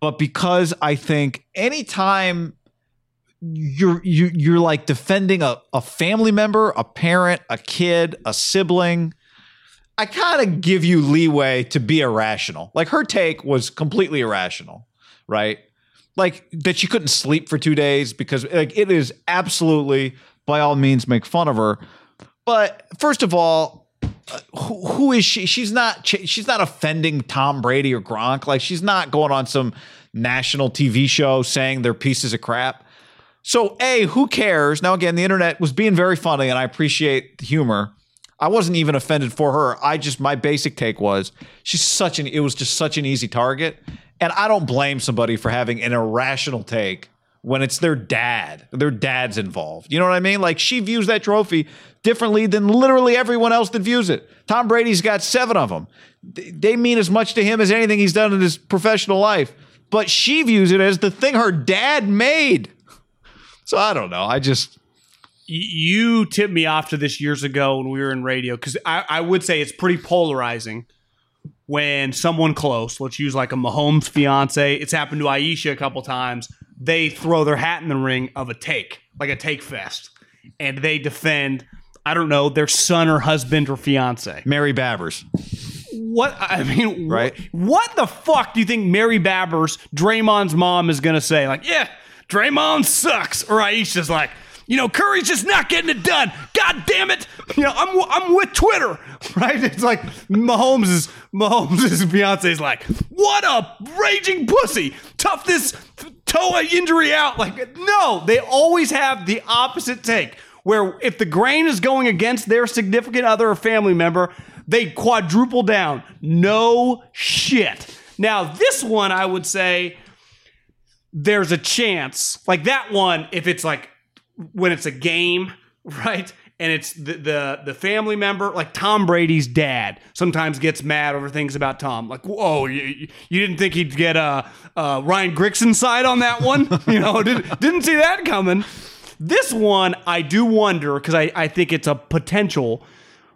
but because I think anytime you're you you're like defending a, a family member, a parent, a kid, a sibling, I kind of give you leeway to be irrational. Like her take was completely irrational, right? Like that she couldn't sleep for two days because like it is absolutely by all means make fun of her. But first of all, uh, who, who is she? She's not. She's not offending Tom Brady or Gronk. Like she's not going on some national TV show saying they're pieces of crap. So a who cares? Now again, the internet was being very funny, and I appreciate the humor. I wasn't even offended for her. I just my basic take was she's such an. It was just such an easy target, and I don't blame somebody for having an irrational take when it's their dad. Their dad's involved. You know what I mean? Like she views that trophy differently than literally everyone else that views it. Tom Brady's got seven of them. They mean as much to him as anything he's done in his professional life. But she views it as the thing her dad made. So I don't know. I just You tipped me off to this years ago when we were in radio because I, I would say it's pretty polarizing when someone close, let's use like a Mahomes fiance, it's happened to Ayesha a couple times, they throw their hat in the ring of a take, like a take fest, and they defend, I don't know, their son or husband or fiance. Mary Babers. What I mean, Right. What the fuck do you think Mary Babers, Draymond's mom, is gonna say? Like, yeah, Draymond sucks, or Ayesha's like, you know, Curry's just not getting it done. God damn it! You know, I'm I'm with Twitter, right? It's like Mahomes is Mahomes' fiance is like, what a raging pussy! Tough this toe an injury out. Like, no, they always have the opposite take. Where if the grain is going against their significant other or family member, they quadruple down. No shit. Now, this one, I would say there's a chance, like that one, if it's like when it's a game, right? And it's the, the the family member, like Tom Brady's dad, sometimes gets mad over things about Tom. Like, whoa, you, you didn't think he'd get uh, uh, Ryan Grixon's side on that one? you know, didn't, didn't see that coming. This one, I do wonder because I, I think it's a potential.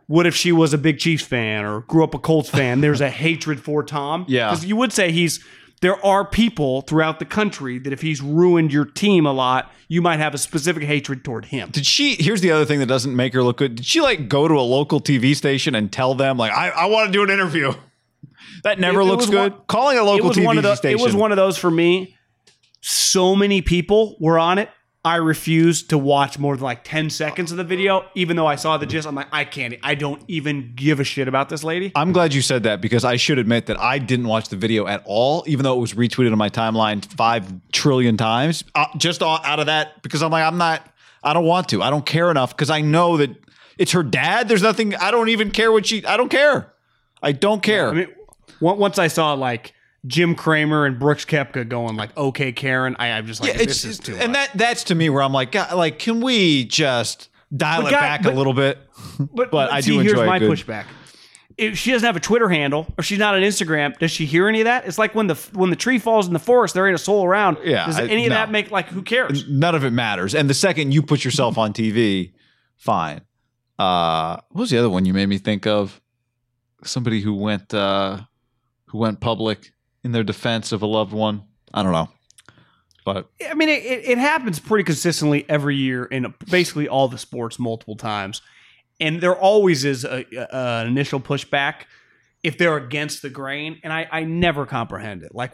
What if she was a big Chiefs fan or grew up a Colts fan? There's a hatred for Tom. Yeah. Because you would say he's there are people throughout the country that if he's ruined your team a lot, you might have a specific hatred toward him. Did she? Here's the other thing that doesn't make her look good. Did she like go to a local TV station and tell them like I, I want to do an interview? That never It- it looks was good. one- Calling a local TV the, station. It was one of those for me. So many people were on it. I refused to watch more than like 10 seconds of the video, even though I saw the gist. I'm like, I can't, I don't even give a shit about this lady. I'm glad you said that because I should admit that I didn't watch the video at all, even though it was retweeted on my timeline five trillion times. Uh, just out of that, because I'm like, I'm not, I don't want to. I don't care enough because I know that it's her dad. There's nothing. I don't even care what she. I don't care. I don't care. I mean, once I saw like Jim Cramer and Brooks Koepka going like, okay, Karen, I, I'm just like, Yeah, this is too and much. that that's to me where I'm like, God, like, can we just dial But it guy- back but- a little bit? But, But I see, do here's enjoy a my good- pushback. If she doesn't have a Twitter handle or she's not on Instagram, does she hear any of that? It's like when the when the tree falls in the forest, there ain't a soul around. Yeah, Does I- any of no. that make like who cares? None of it matters. And the second you put yourself on TV, fine. Uh, what was the other one you made me think of? Somebody who went uh, who went public in their defense of a loved one. I don't know, but I mean, it, it, happens pretty consistently every year in basically all the sports multiple times, and there always is a, a- an initial pushback if they're against the grain, and I, I never comprehend it. Like,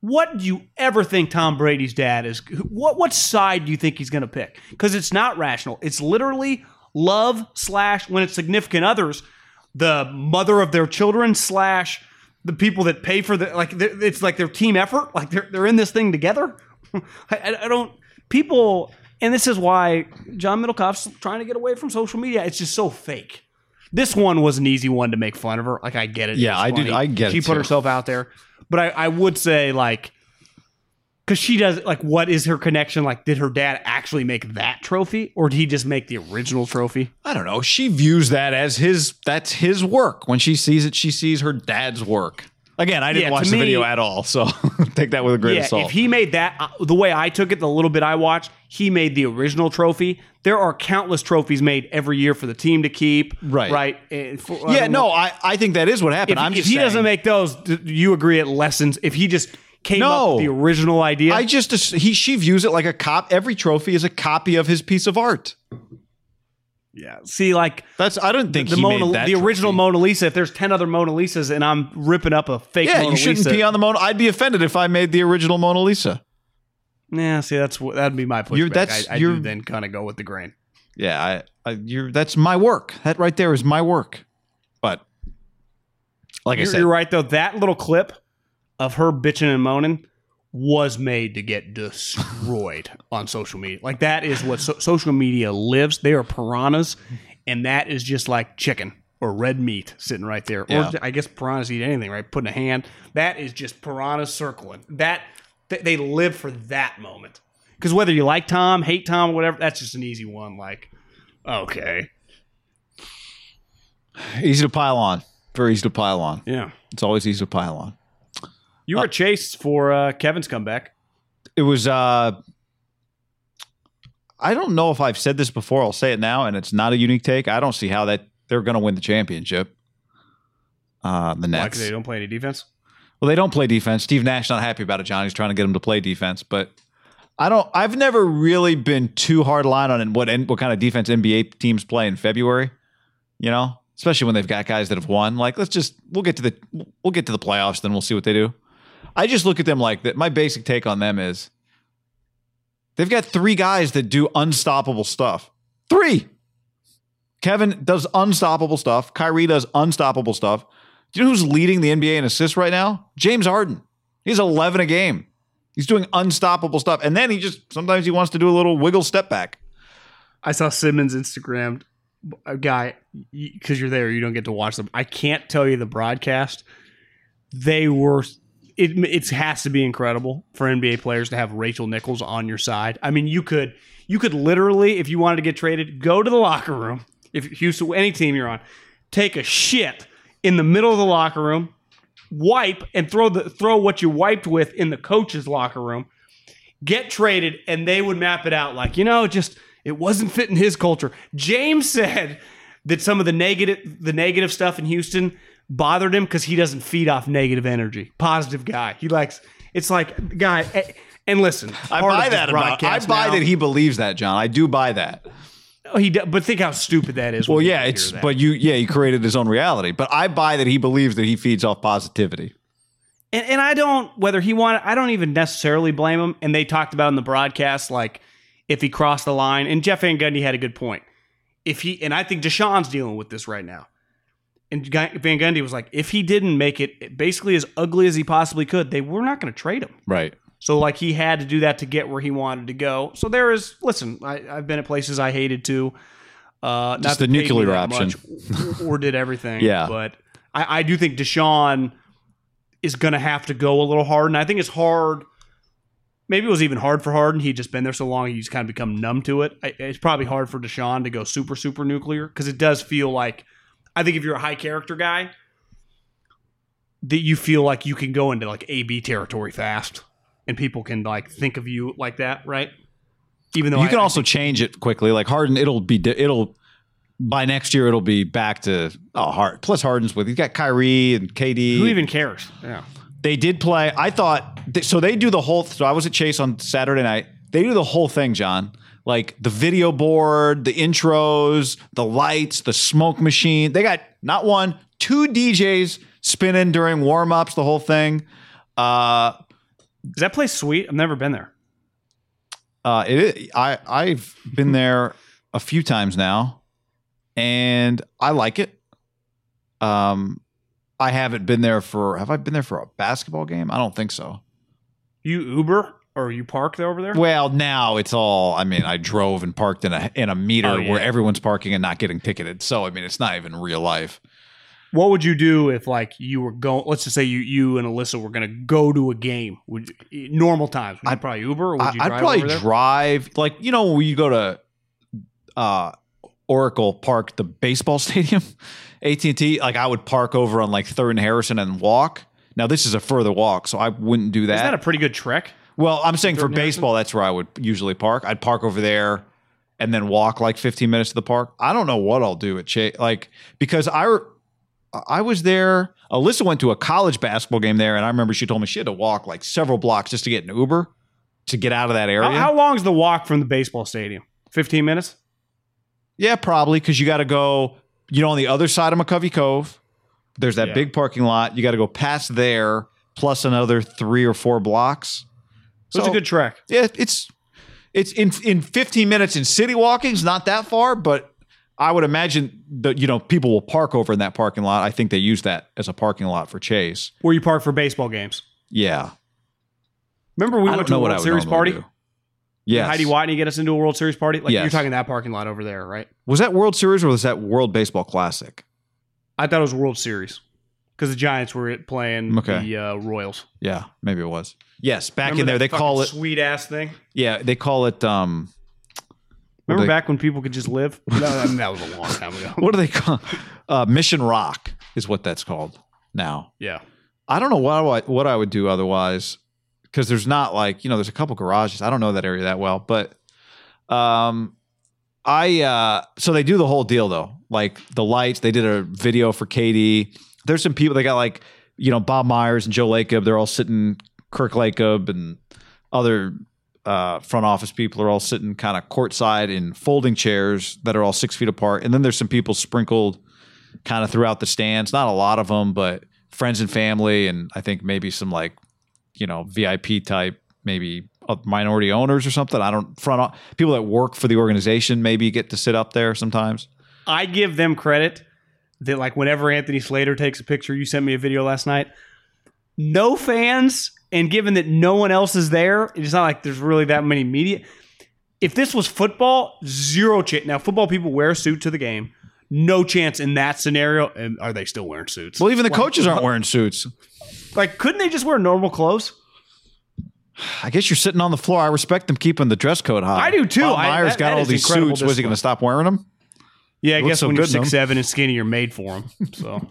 what do you ever think Tom Brady's dad is? What what side do you think he's going to pick? Because it's not rational. It's literally love slash when it's significant others, the mother of their children slash the people that pay for the like. It's like their team effort. Like they're they're in this thing together. I, I- don't people, and this is why John Middlekauff's trying to get away from social media. It's just so fake. This one was an easy one to make fun of her. Like I get it. Yeah, I do- I get She it, put too. herself out there, but I, I would say like because she does like what is her connection? Like, did her dad actually make that trophy, or did he just make the original trophy? I don't know. She views that as his. That's his work. When she sees it, she sees her dad's work. Again, I didn't Yeah, watch the me- video at all, so take that with a grain yeah, of salt. if he made that uh, the way I took it, the little bit I watched, he made the original trophy. There are countless trophies made every year for the team to keep. Right. right. And for- yeah, don't no, know. I, I think that is what happened. If, I'm if just he saying- doesn't make those, do you agree it lessens? If he just came up No. with the original idea, I just he she views it like a cop. Every trophy is a copy of his piece of art. yeah. See, like That's I don't think the he Mona, the original trophy. Mona Lisa. If there's ten other Mona Lisas and I'm ripping up a fake Yeah, Mona you shouldn't Lisa, pee on the Mona. I'd be offended if I made the original Mona Lisa. yeah. See, that's what that'd be my pushback. You're- that's- I, I you're- do then kind of go with the grain. Yeah, I, I you're that's my work. That right there is my work. But like I You're, said, you're right though. That little clip of her bitching and moaning was made to get destroyed on social media. Like that is what so- social media lives. They are piranhas, and that is just like chicken or red meat sitting right there. Yeah. Or I guess piranhas eat anything, right? Putting a hand. That is just piranhas circling. That th- they live for that moment. Because whether you like Tom, hate Tom, whatever, that's just an easy one. Like, okay, easy to pile on. Very easy to pile on. yeah. It's always easy to pile on. You were at Chase for uh, Kevin's comeback. It was uh I don't know if I've said this before. I'll say it now, and it's not a unique take. I don't see how that they're going to win the championship. Uh, the Why? Nets. Because they don't play any defense. Well, they don't play defense. Steve Nash not happy about it. Johnny's trying to get him to play defense, but I don't. I've never really been too hard line on what what kind of defense NBA teams play in February. You know, especially when they've got guys that have won. Like, let's just we'll get to the we'll get to the playoffs, then we'll see what they do. I just look at them like that. My basic take on them is they've got three guys that do unstoppable stuff. Three. Kevin does unstoppable stuff. Kyrie does unstoppable stuff. Do you know who's leading the NBA in assists right now? James Harden. He's 11 a game. He's doing unstoppable stuff. And then he just sometimes he wants to do a little wiggle step back. I saw Simmons Instagrammed a guy because you're there, you don't get to watch them. I can't tell you the broadcast. They were. It it has to be incredible for NBA players to have Rachel Nichols on your side. I mean, you could you could literally, if you wanted to get traded, go to the locker room. If Houston, any team you're on, take a shit in the middle of the locker room, wipe and throw the throw what you wiped with in the coach's locker room get traded and they would map it out like you know just it wasn't fitting his culture james said that some of the negative the negative stuff in houston bothered him because he doesn't feed off negative energy positive guy he likes It's like, guy, eh, and listen, I buy that. About, I buy now- that he believes that, John. I do buy that. Oh, he, but think how stupid that is. Well, yeah, it's but you, yeah, he created his own reality. But I buy that he believes that he feeds off positivity. And, and I don't whether he wanted. I don't even necessarily blame him. And they talked about in the broadcast like if he crossed the line. And Jeff Van Gundy had a good point. If he and I think Deshaun's dealing with this right now. And Van Gundy was like, if he didn't make it basically as ugly as he possibly could, they were not going to trade him. Right. So like he had to do that to get where he wanted to go. So there is. Listen, I, I've been at places I hated to. Uh, Just not the that paid me nuclear option. much or, or did everything. Yeah. but I, I do think Deshaun is going to have to go a little hard, and I think it's hard. Maybe it was even hard for Harden. He'd just been there so long, he's kind of become numb to it. It's probably hard for Deshaun to go super, super nuclear because it does feel like. I think if you're a high character guy, that you feel like you can go into like AB territory fast, and people can like think of you like that, right? Even though you I- can also change it quickly. Like Harden, it'll be it'll by next year it'll be back to oh Hard. Plus Harden's with he's got Kyrie and KD. who even cares? Yeah. they did play. I thought so. They do the whole. So I was at Chase on Saturday night. They do the whole thing, John. Like the video board, the intros, the lights, the smoke machine. They got not one, two DJs spinning during warm ups. The whole thing. Uh, Is that place sweet? I've never been there. uh, it, I I've been there a few times now, and I like it. Um, I haven't been there for. Have I been there for a basketball game? I don't think so. You Uber or you park there over there? Well, now it's all. I mean, I drove and parked in a in a meter Oh, yeah. where everyone's parking and not getting ticketed. So I mean, it's not even real life. What would you do if like you were going? Let's just say you you and Alyssa were going to go to a game. Would you, normal times? Would I'd- probably Uber or would I, you I'd drive probably over there? drive. Like you know, when you go to uh, Oracle Park, the baseball stadium, AT and T. Like I would park over on like Third and Harrison and walk. Now this is a further walk, so I wouldn't do that. Isn't that a pretty good trek? Well, I'm saying for Harrison? baseball, that's where I would usually park. I'd park over there and then walk like 15 minutes to the park. I don't know what I'll do at Chase, like because I I was there. Alyssa went to a college basketball game there, and I remember she told me she had to walk like several blocks just to get an Uber to get out of that area. How, how long is the walk from the baseball stadium? Fifteen minutes. Yeah, probably because you got to go. You know, on the other side of McCovey Cove, there's that Yeah. big parking lot. You got to go past there, plus another three or four blocks. So it's a good track. Yeah, it's it's in in 15 minutes in city walking's not that far, but I would imagine that you know people will park over in that parking lot. I think they use that as a parking lot for Chase. Where you park for baseball games. Yeah, Remember we I went to a World Series party. Yes. Heidi Watney get us into a World Series party. Like Yes. you're talking that parking lot over there, right? Was that World Series or was that World Baseball Classic? I thought it was World Series because the Giants were playing Okay. the uh, Royals. Yeah, maybe it was. Yes, back Remember in there that they call it. fucking sweet ass thing. Yeah, they call it. um Remember back when people could just live? no, I mean, that was a long time ago. What do they call? Uh, Mission Rock is what that's called now. Yeah. I don't know what I, would- what I would do otherwise because there's not like you know there's a couple garages. I don't know that area that well, but um, I uh, so they do the whole deal though, like the lights. They did a video for KD. There's some people they got like you know Bob Myers and Joe Lacob. They're all sitting. Kirk Lacob and other uh, front office people are all sitting kind of courtside in folding chairs that are all six feet apart. And then there's some people sprinkled kind of throughout the stands. Not a lot of them, but friends and family, and I think maybe some like you know VIP type, maybe minority owners or something. I don't front off people that work for the organization maybe get to sit up there sometimes. I give them credit that like whenever Anthony Slater takes a picture, you sent me a video last night. No fans, and given that no one else is there, it's not like there's really that many media. If this was football, zero chance. Now football people wear a suit to the game. No chance in that scenario. And are they still wearing suits? Well, even the coaches aren't wearing suits. like, couldn't they just wear normal clothes? I guess you're sitting on the floor. I respect them keeping the dress code high. I do, too. Bob I- Myers that- got that all these suits. Was he going to stop wearing them? Yeah, I guess so when you're good in 'em. six seven and skinny, you're made for them. So,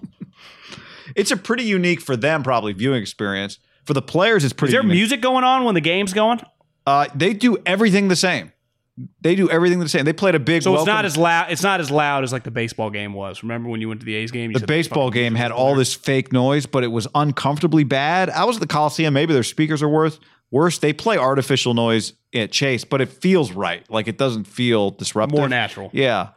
It's a pretty unique for them, probably viewing experience. For the players, it's pretty. is there unique. music going on when the game's going? Uh, they do everything the same. they do everything the same. They played a big. So it's welcome- not as loud. It's not as loud as like the baseball game was. Remember when you went to the A's game? The baseball game had all this fake noise, but it was uncomfortably bad. I was at the Coliseum. Maybe their speakers are worth worse. They play artificial noise at Chase, but it feels right. Like it doesn't feel disruptive. more natural. Yeah.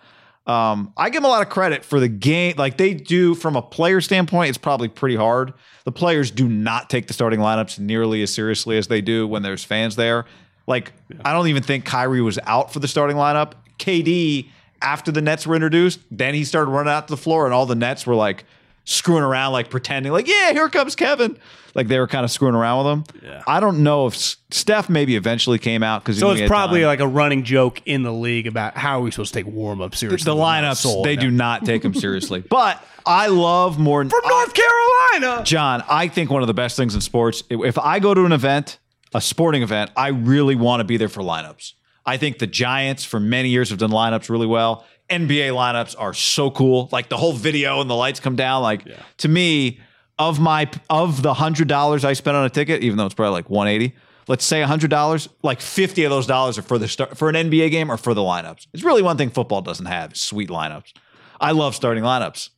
Um, I give them a lot of credit for the game. Like they do from a player standpoint, it's probably pretty hard. The players do not take the starting lineups nearly as seriously as they do when there's fans there. Like I don't even think Kyrie was out for the starting lineup. KD, after the Nets were introduced, then he started running out to the floor, and all the Nets were like screwing around, like pretending, like, yeah, here comes Kevin. Like they were kind of screwing around with him. Yeah. I don't know if S- Steph maybe eventually came out because So it's probably like a running joke in the league about how are we supposed to take warm up seriously. the Marc lineups they do not take them seriously. But I love more from North Carolina. John. I think one of the best things in sports. If I go to an event, a sporting event, I really want to be there for lineups. I think the Giants for many years have done lineups really well. NBA lineups are so cool. Like the whole video and the lights come down. Like to me, of my of the hundred dollars I spent on a ticket, even though it's probably like one eighty. Let's say hundred dollars, like fifty of those dollars are for the start for an NBA game or for the lineups. It's really one thing football doesn't have: sweet lineups. I love starting lineups.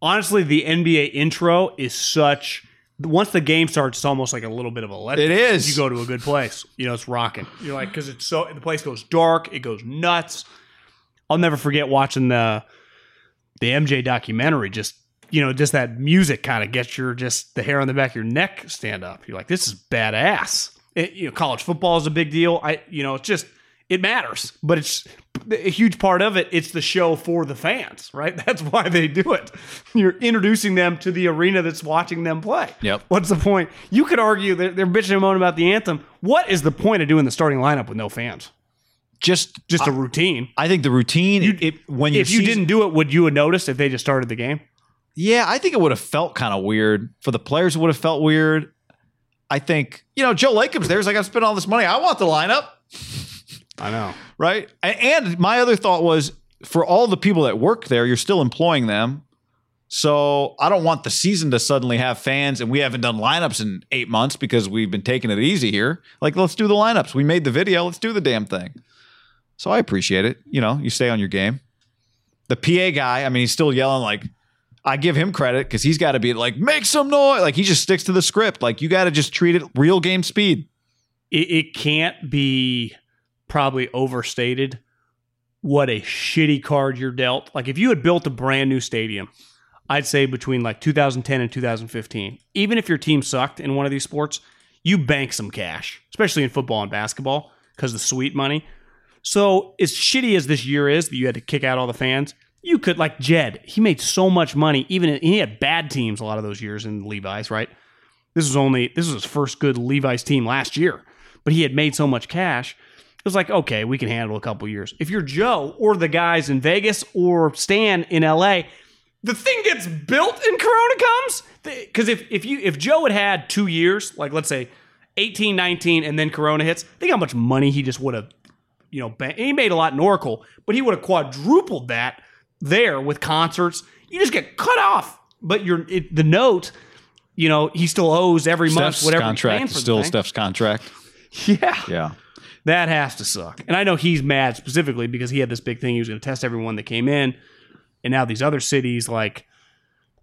Honestly, the NBA intro is such. Once the game starts, it's almost like a little bit of a let. It is. You go to a good place. You know, it's rocking. You're like because it's so the place goes dark. It goes nuts. I'll never forget watching the the MJ documentary. Just you know, just that music kind of gets your just the hair on the back of your neck stand up. You're like, this is badass. It, you know, college football is a big deal. I you know, it's just it matters, but it's a huge part of it. It's the show for the fans, right? That's why they do it. You're introducing them to the arena that's watching them play. Yep. What's the point? You could argue they're, they're bitching and moaning about the anthem. What is the point of doing the starting lineup with no fans? Just Just a routine. I think the routine. it, when If you season- didn't do it, would you have noticed if they just started the game? Yeah, I think it would have felt kind of weird for the players. It would have felt weird. I think you know Joe Lacob's there's like I spent all this money. I want the lineup, I know. right? And my other thought was for all the people that work there, you're still employing them. So I don't want the season to suddenly have fans and we haven't done lineups in eight months because we've been taking it easy here. Like, let's do the lineups. We made the video. Let's do the damn thing. So I appreciate it. You know, you stay on your game. The PA guy, I mean, he's still yelling like, I give him credit because he's got to be like, make some noise. Like he just sticks to the script. Like you got to just treat it real game speed. It, it can't be probably overstated what a shitty card you're dealt. Like if you had built a brand new stadium, I'd say between like 2010 and 2015, even if your team sucked in one of these sports, you bank some cash, especially in football and basketball because the sweet money. So as shitty as this year is that you had to kick out all the fans, you could like Jed. He made so much money. Even he had bad teams a lot of those years in Levi's, right? This was only this was his first good Levi's team last year, but he had made so much cash. It was like, okay, we can handle a couple years. If you're Joe or the guys in Vegas or Stan in LA, the thing gets built and Corona comes. Because if, if you if Joe had had two years, like let's say 18, 19, and then Corona hits, think how much money he just would have, you know, he made a lot in Oracle, but he would have quadrupled that there with concerts. You just get cut off. But you're it, the note, you know, he still owes every month whatever contract paying is for the still. Steph's contract. Yeah. Yeah. That has to suck. And I know he's mad specifically because he had this big thing. He was going to test everyone that came in. And now these other cities, like,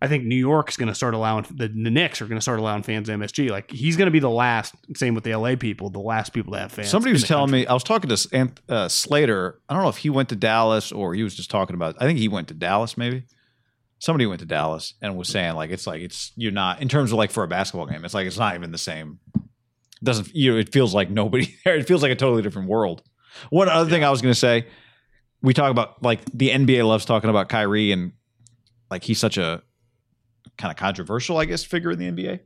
I think New York's going to start allowing, the, the Knicks are going to start allowing fans MSG. Like, he's going to be the last, same with the LA people, the last people to have fans. Somebody was telling country. me, I was talking to uh, Slater. I don't know if he went to Dallas or he was just talking about, I think he went to Dallas maybe. Somebody went to Dallas and was saying, like, it's like, it's, you're not, in terms of like for a basketball game, it's like, it's not even the same. It doesn't, you know, it feels like nobody there. It feels like a totally different world. One other thing I was going to say, we talk about like the NBA loves talking about Kyrie and like he's such a kind of controversial, I guess, figure in the NBA.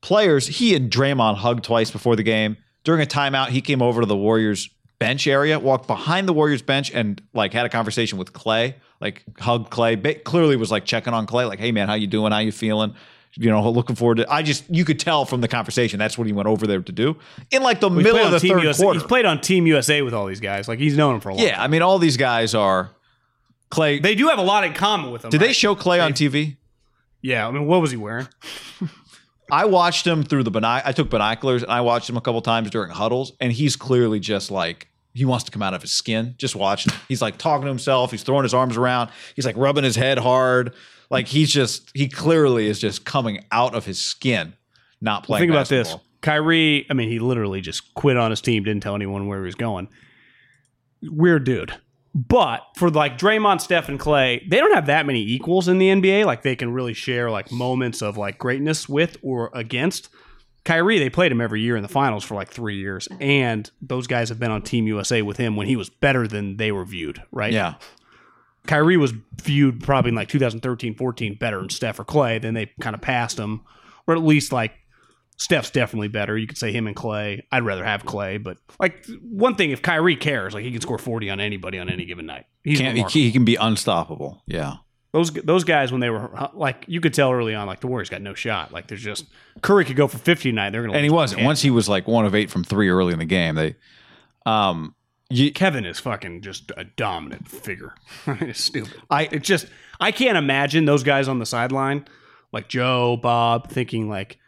Players, he and Draymond hugged twice before the game. During a timeout, he came over to the Warriors bench area, walked behind the Warriors bench, and like had a conversation with Klay, like hugged Klay. Ba- clearly was like checking on Klay, like, "Hey man, how you doing? How you feeling?" You know, looking forward to. I just you could tell from the conversation that's what he went over there to do in like the He's middle of the Team third USA. quarter. He's played on Team USA with all these guys. Like, he's known him for a long yeah, I mean, all these guys are Klay. They do have a lot in common with him. did they show Klay on TV? Yeah. I mean, what was he wearing? I watched him through the binoc. I took binoculars and I watched him a couple times during huddles, and he's clearly just like he wants to come out of his skin. Just watching. He's like talking to himself. He's throwing his arms around. He's like rubbing his head hard. Like he's just he clearly is just coming out of his skin, not playing. Think about this. basketball. Kyrie, I mean, he literally just quit on his team, didn't tell anyone where he was going. Weird dude. But for like Draymond, Steph, and Klay, they don't have that many equals in the NBA. Like they can really share like moments of like greatness with or against. Kyrie, they played him every year in the finals for like three years, and those guys have been on Team USA with him when he was better than they were viewed. Right? Yeah. Kyrie was viewed probably in like 2013, 14 better than Steph or Klay. Then they kind of passed him, or at least like Steph's definitely better. You could say him and Klay. I'd rather have Klay, but like one thing, if Kyrie cares, like he can score 40 on anybody on any given night. Can't, he, can be unstoppable. Yeah. those those guys when they were like you could tell early on like the Warriors got no shot. Like there's just Curry could go for 50 tonight. They're gonna And he wasn't. Once he was like one of eight from three early in the game, they um you, Kevin is fucking just a dominant figure. it's stupid. I It's just I can't imagine those guys on the sideline, like Joe, Bob, thinking like,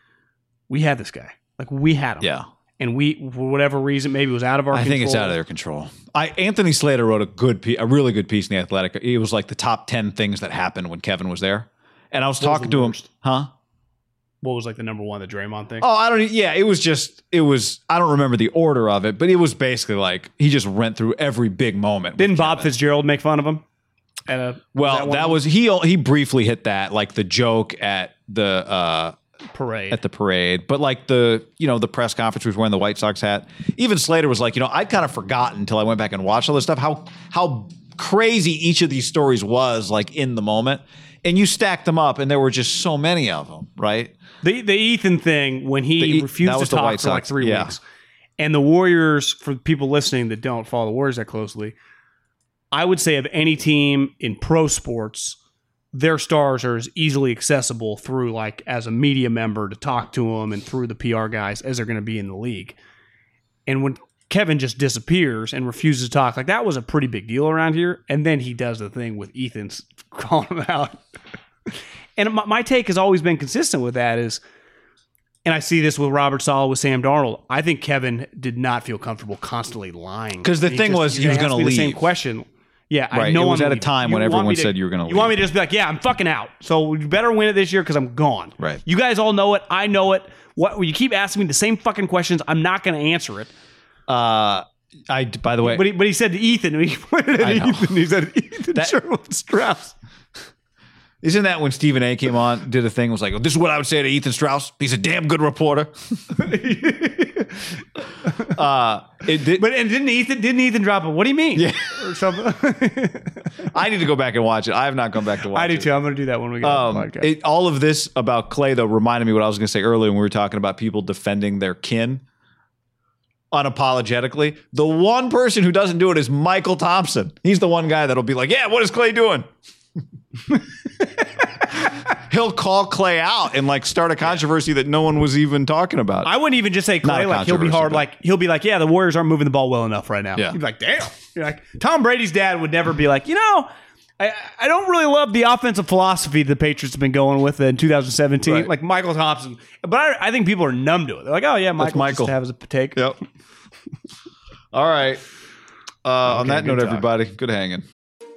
we had this guy, like we had him, yeah. and we for whatever reason maybe it was out of our. I think it's out of their control. I Anthony Slater wrote a good piece, a really good piece in the Athletic. It was like the top ten things that happened when Kevin was there, and I was What talking the to him, huh? What was like the number one, the Draymond thing? Oh, I don't. Yeah, it was just. It was. I don't remember the order of it, but it was basically like he just went through every big moment. Didn't Bob Kevin. Fitzgerald make fun of him? At a, Well, one that was he. He briefly hit that, like the joke at the uh parade. at the parade, but like the you know the press conference was wearing the White Sox hat. Even Slater was like, you know, I'd kind of forgotten until I went back and watched all this stuff how how crazy each of these stories was like in the moment, and you stacked them up, and there were just so many of them, right? the the Ethan thing when he E- refused to talk White for like three yeah. weeks, and the Warriors, for people listening that don't follow the Warriors that closely, I would say of any team in pro sports, their stars are as easily accessible through like as a media member to talk to them and through the PR guys as they're going to be in the league. And when Kevin just disappears and refuses to talk, like that was a pretty big deal around here. And then he does the thing with Ethan's calling him out. and my, my take has always been consistent with that is, and I see this with Robert Saleh with Sam Darnold. I think Kevin did not feel comfortable constantly lying because the He thing was he was gonna me the same question. Yeah, I Right. know It was I'm at a time when want everyone to- said you were gonna You want me to just be like, yeah, I'm fucking out. So you better win it this year because I'm gone. Right. You guys all know it. I know it. What you keep asking me the same fucking questions. I'm not going to answer it. Uh, I by the way, But he, but he said to Ethan, he pointed I at know. Ethan. He said, Ethan That- Sherwood Strauss. Isn't that when Stephen A. came on, did a thing, was like, this is what I would say to Ethan Strauss. He's a damn good reporter. uh, it did, But and didn't Ethan didn't Ethan drop it? What do you mean? Yeah. or something. I need to go back and watch it. I have not gone back to watch I do it. too. I'm going to do that when we get on Um, the podcast. it, all of this about Klay, though, reminded me what I was going to say earlier when we were talking about people defending their kin unapologetically. The one person who doesn't do it is Mychal Thompson. He's the one guy that'll be like, yeah, what is Klay doing? He'll call Klay out and like start a controversy that no one was even talking about. I wouldn't even just say Klay. a Like he'll be controversy, hard. but- Like he'll be like, yeah, the Warriors aren't moving the ball well enough right now. Yeah. He'd be like, damn. You're like Tom Brady's dad would never be like, you know, I, I don't really love the offensive philosophy the Patriots have been going with in 2017. Right. Like Mychal Thompson, but I, I think people are numb to it. They're like, oh yeah, Mychal, Mychal. just has a take. Yep. All right. Uh, on that good note, talk. everybody, good hanging.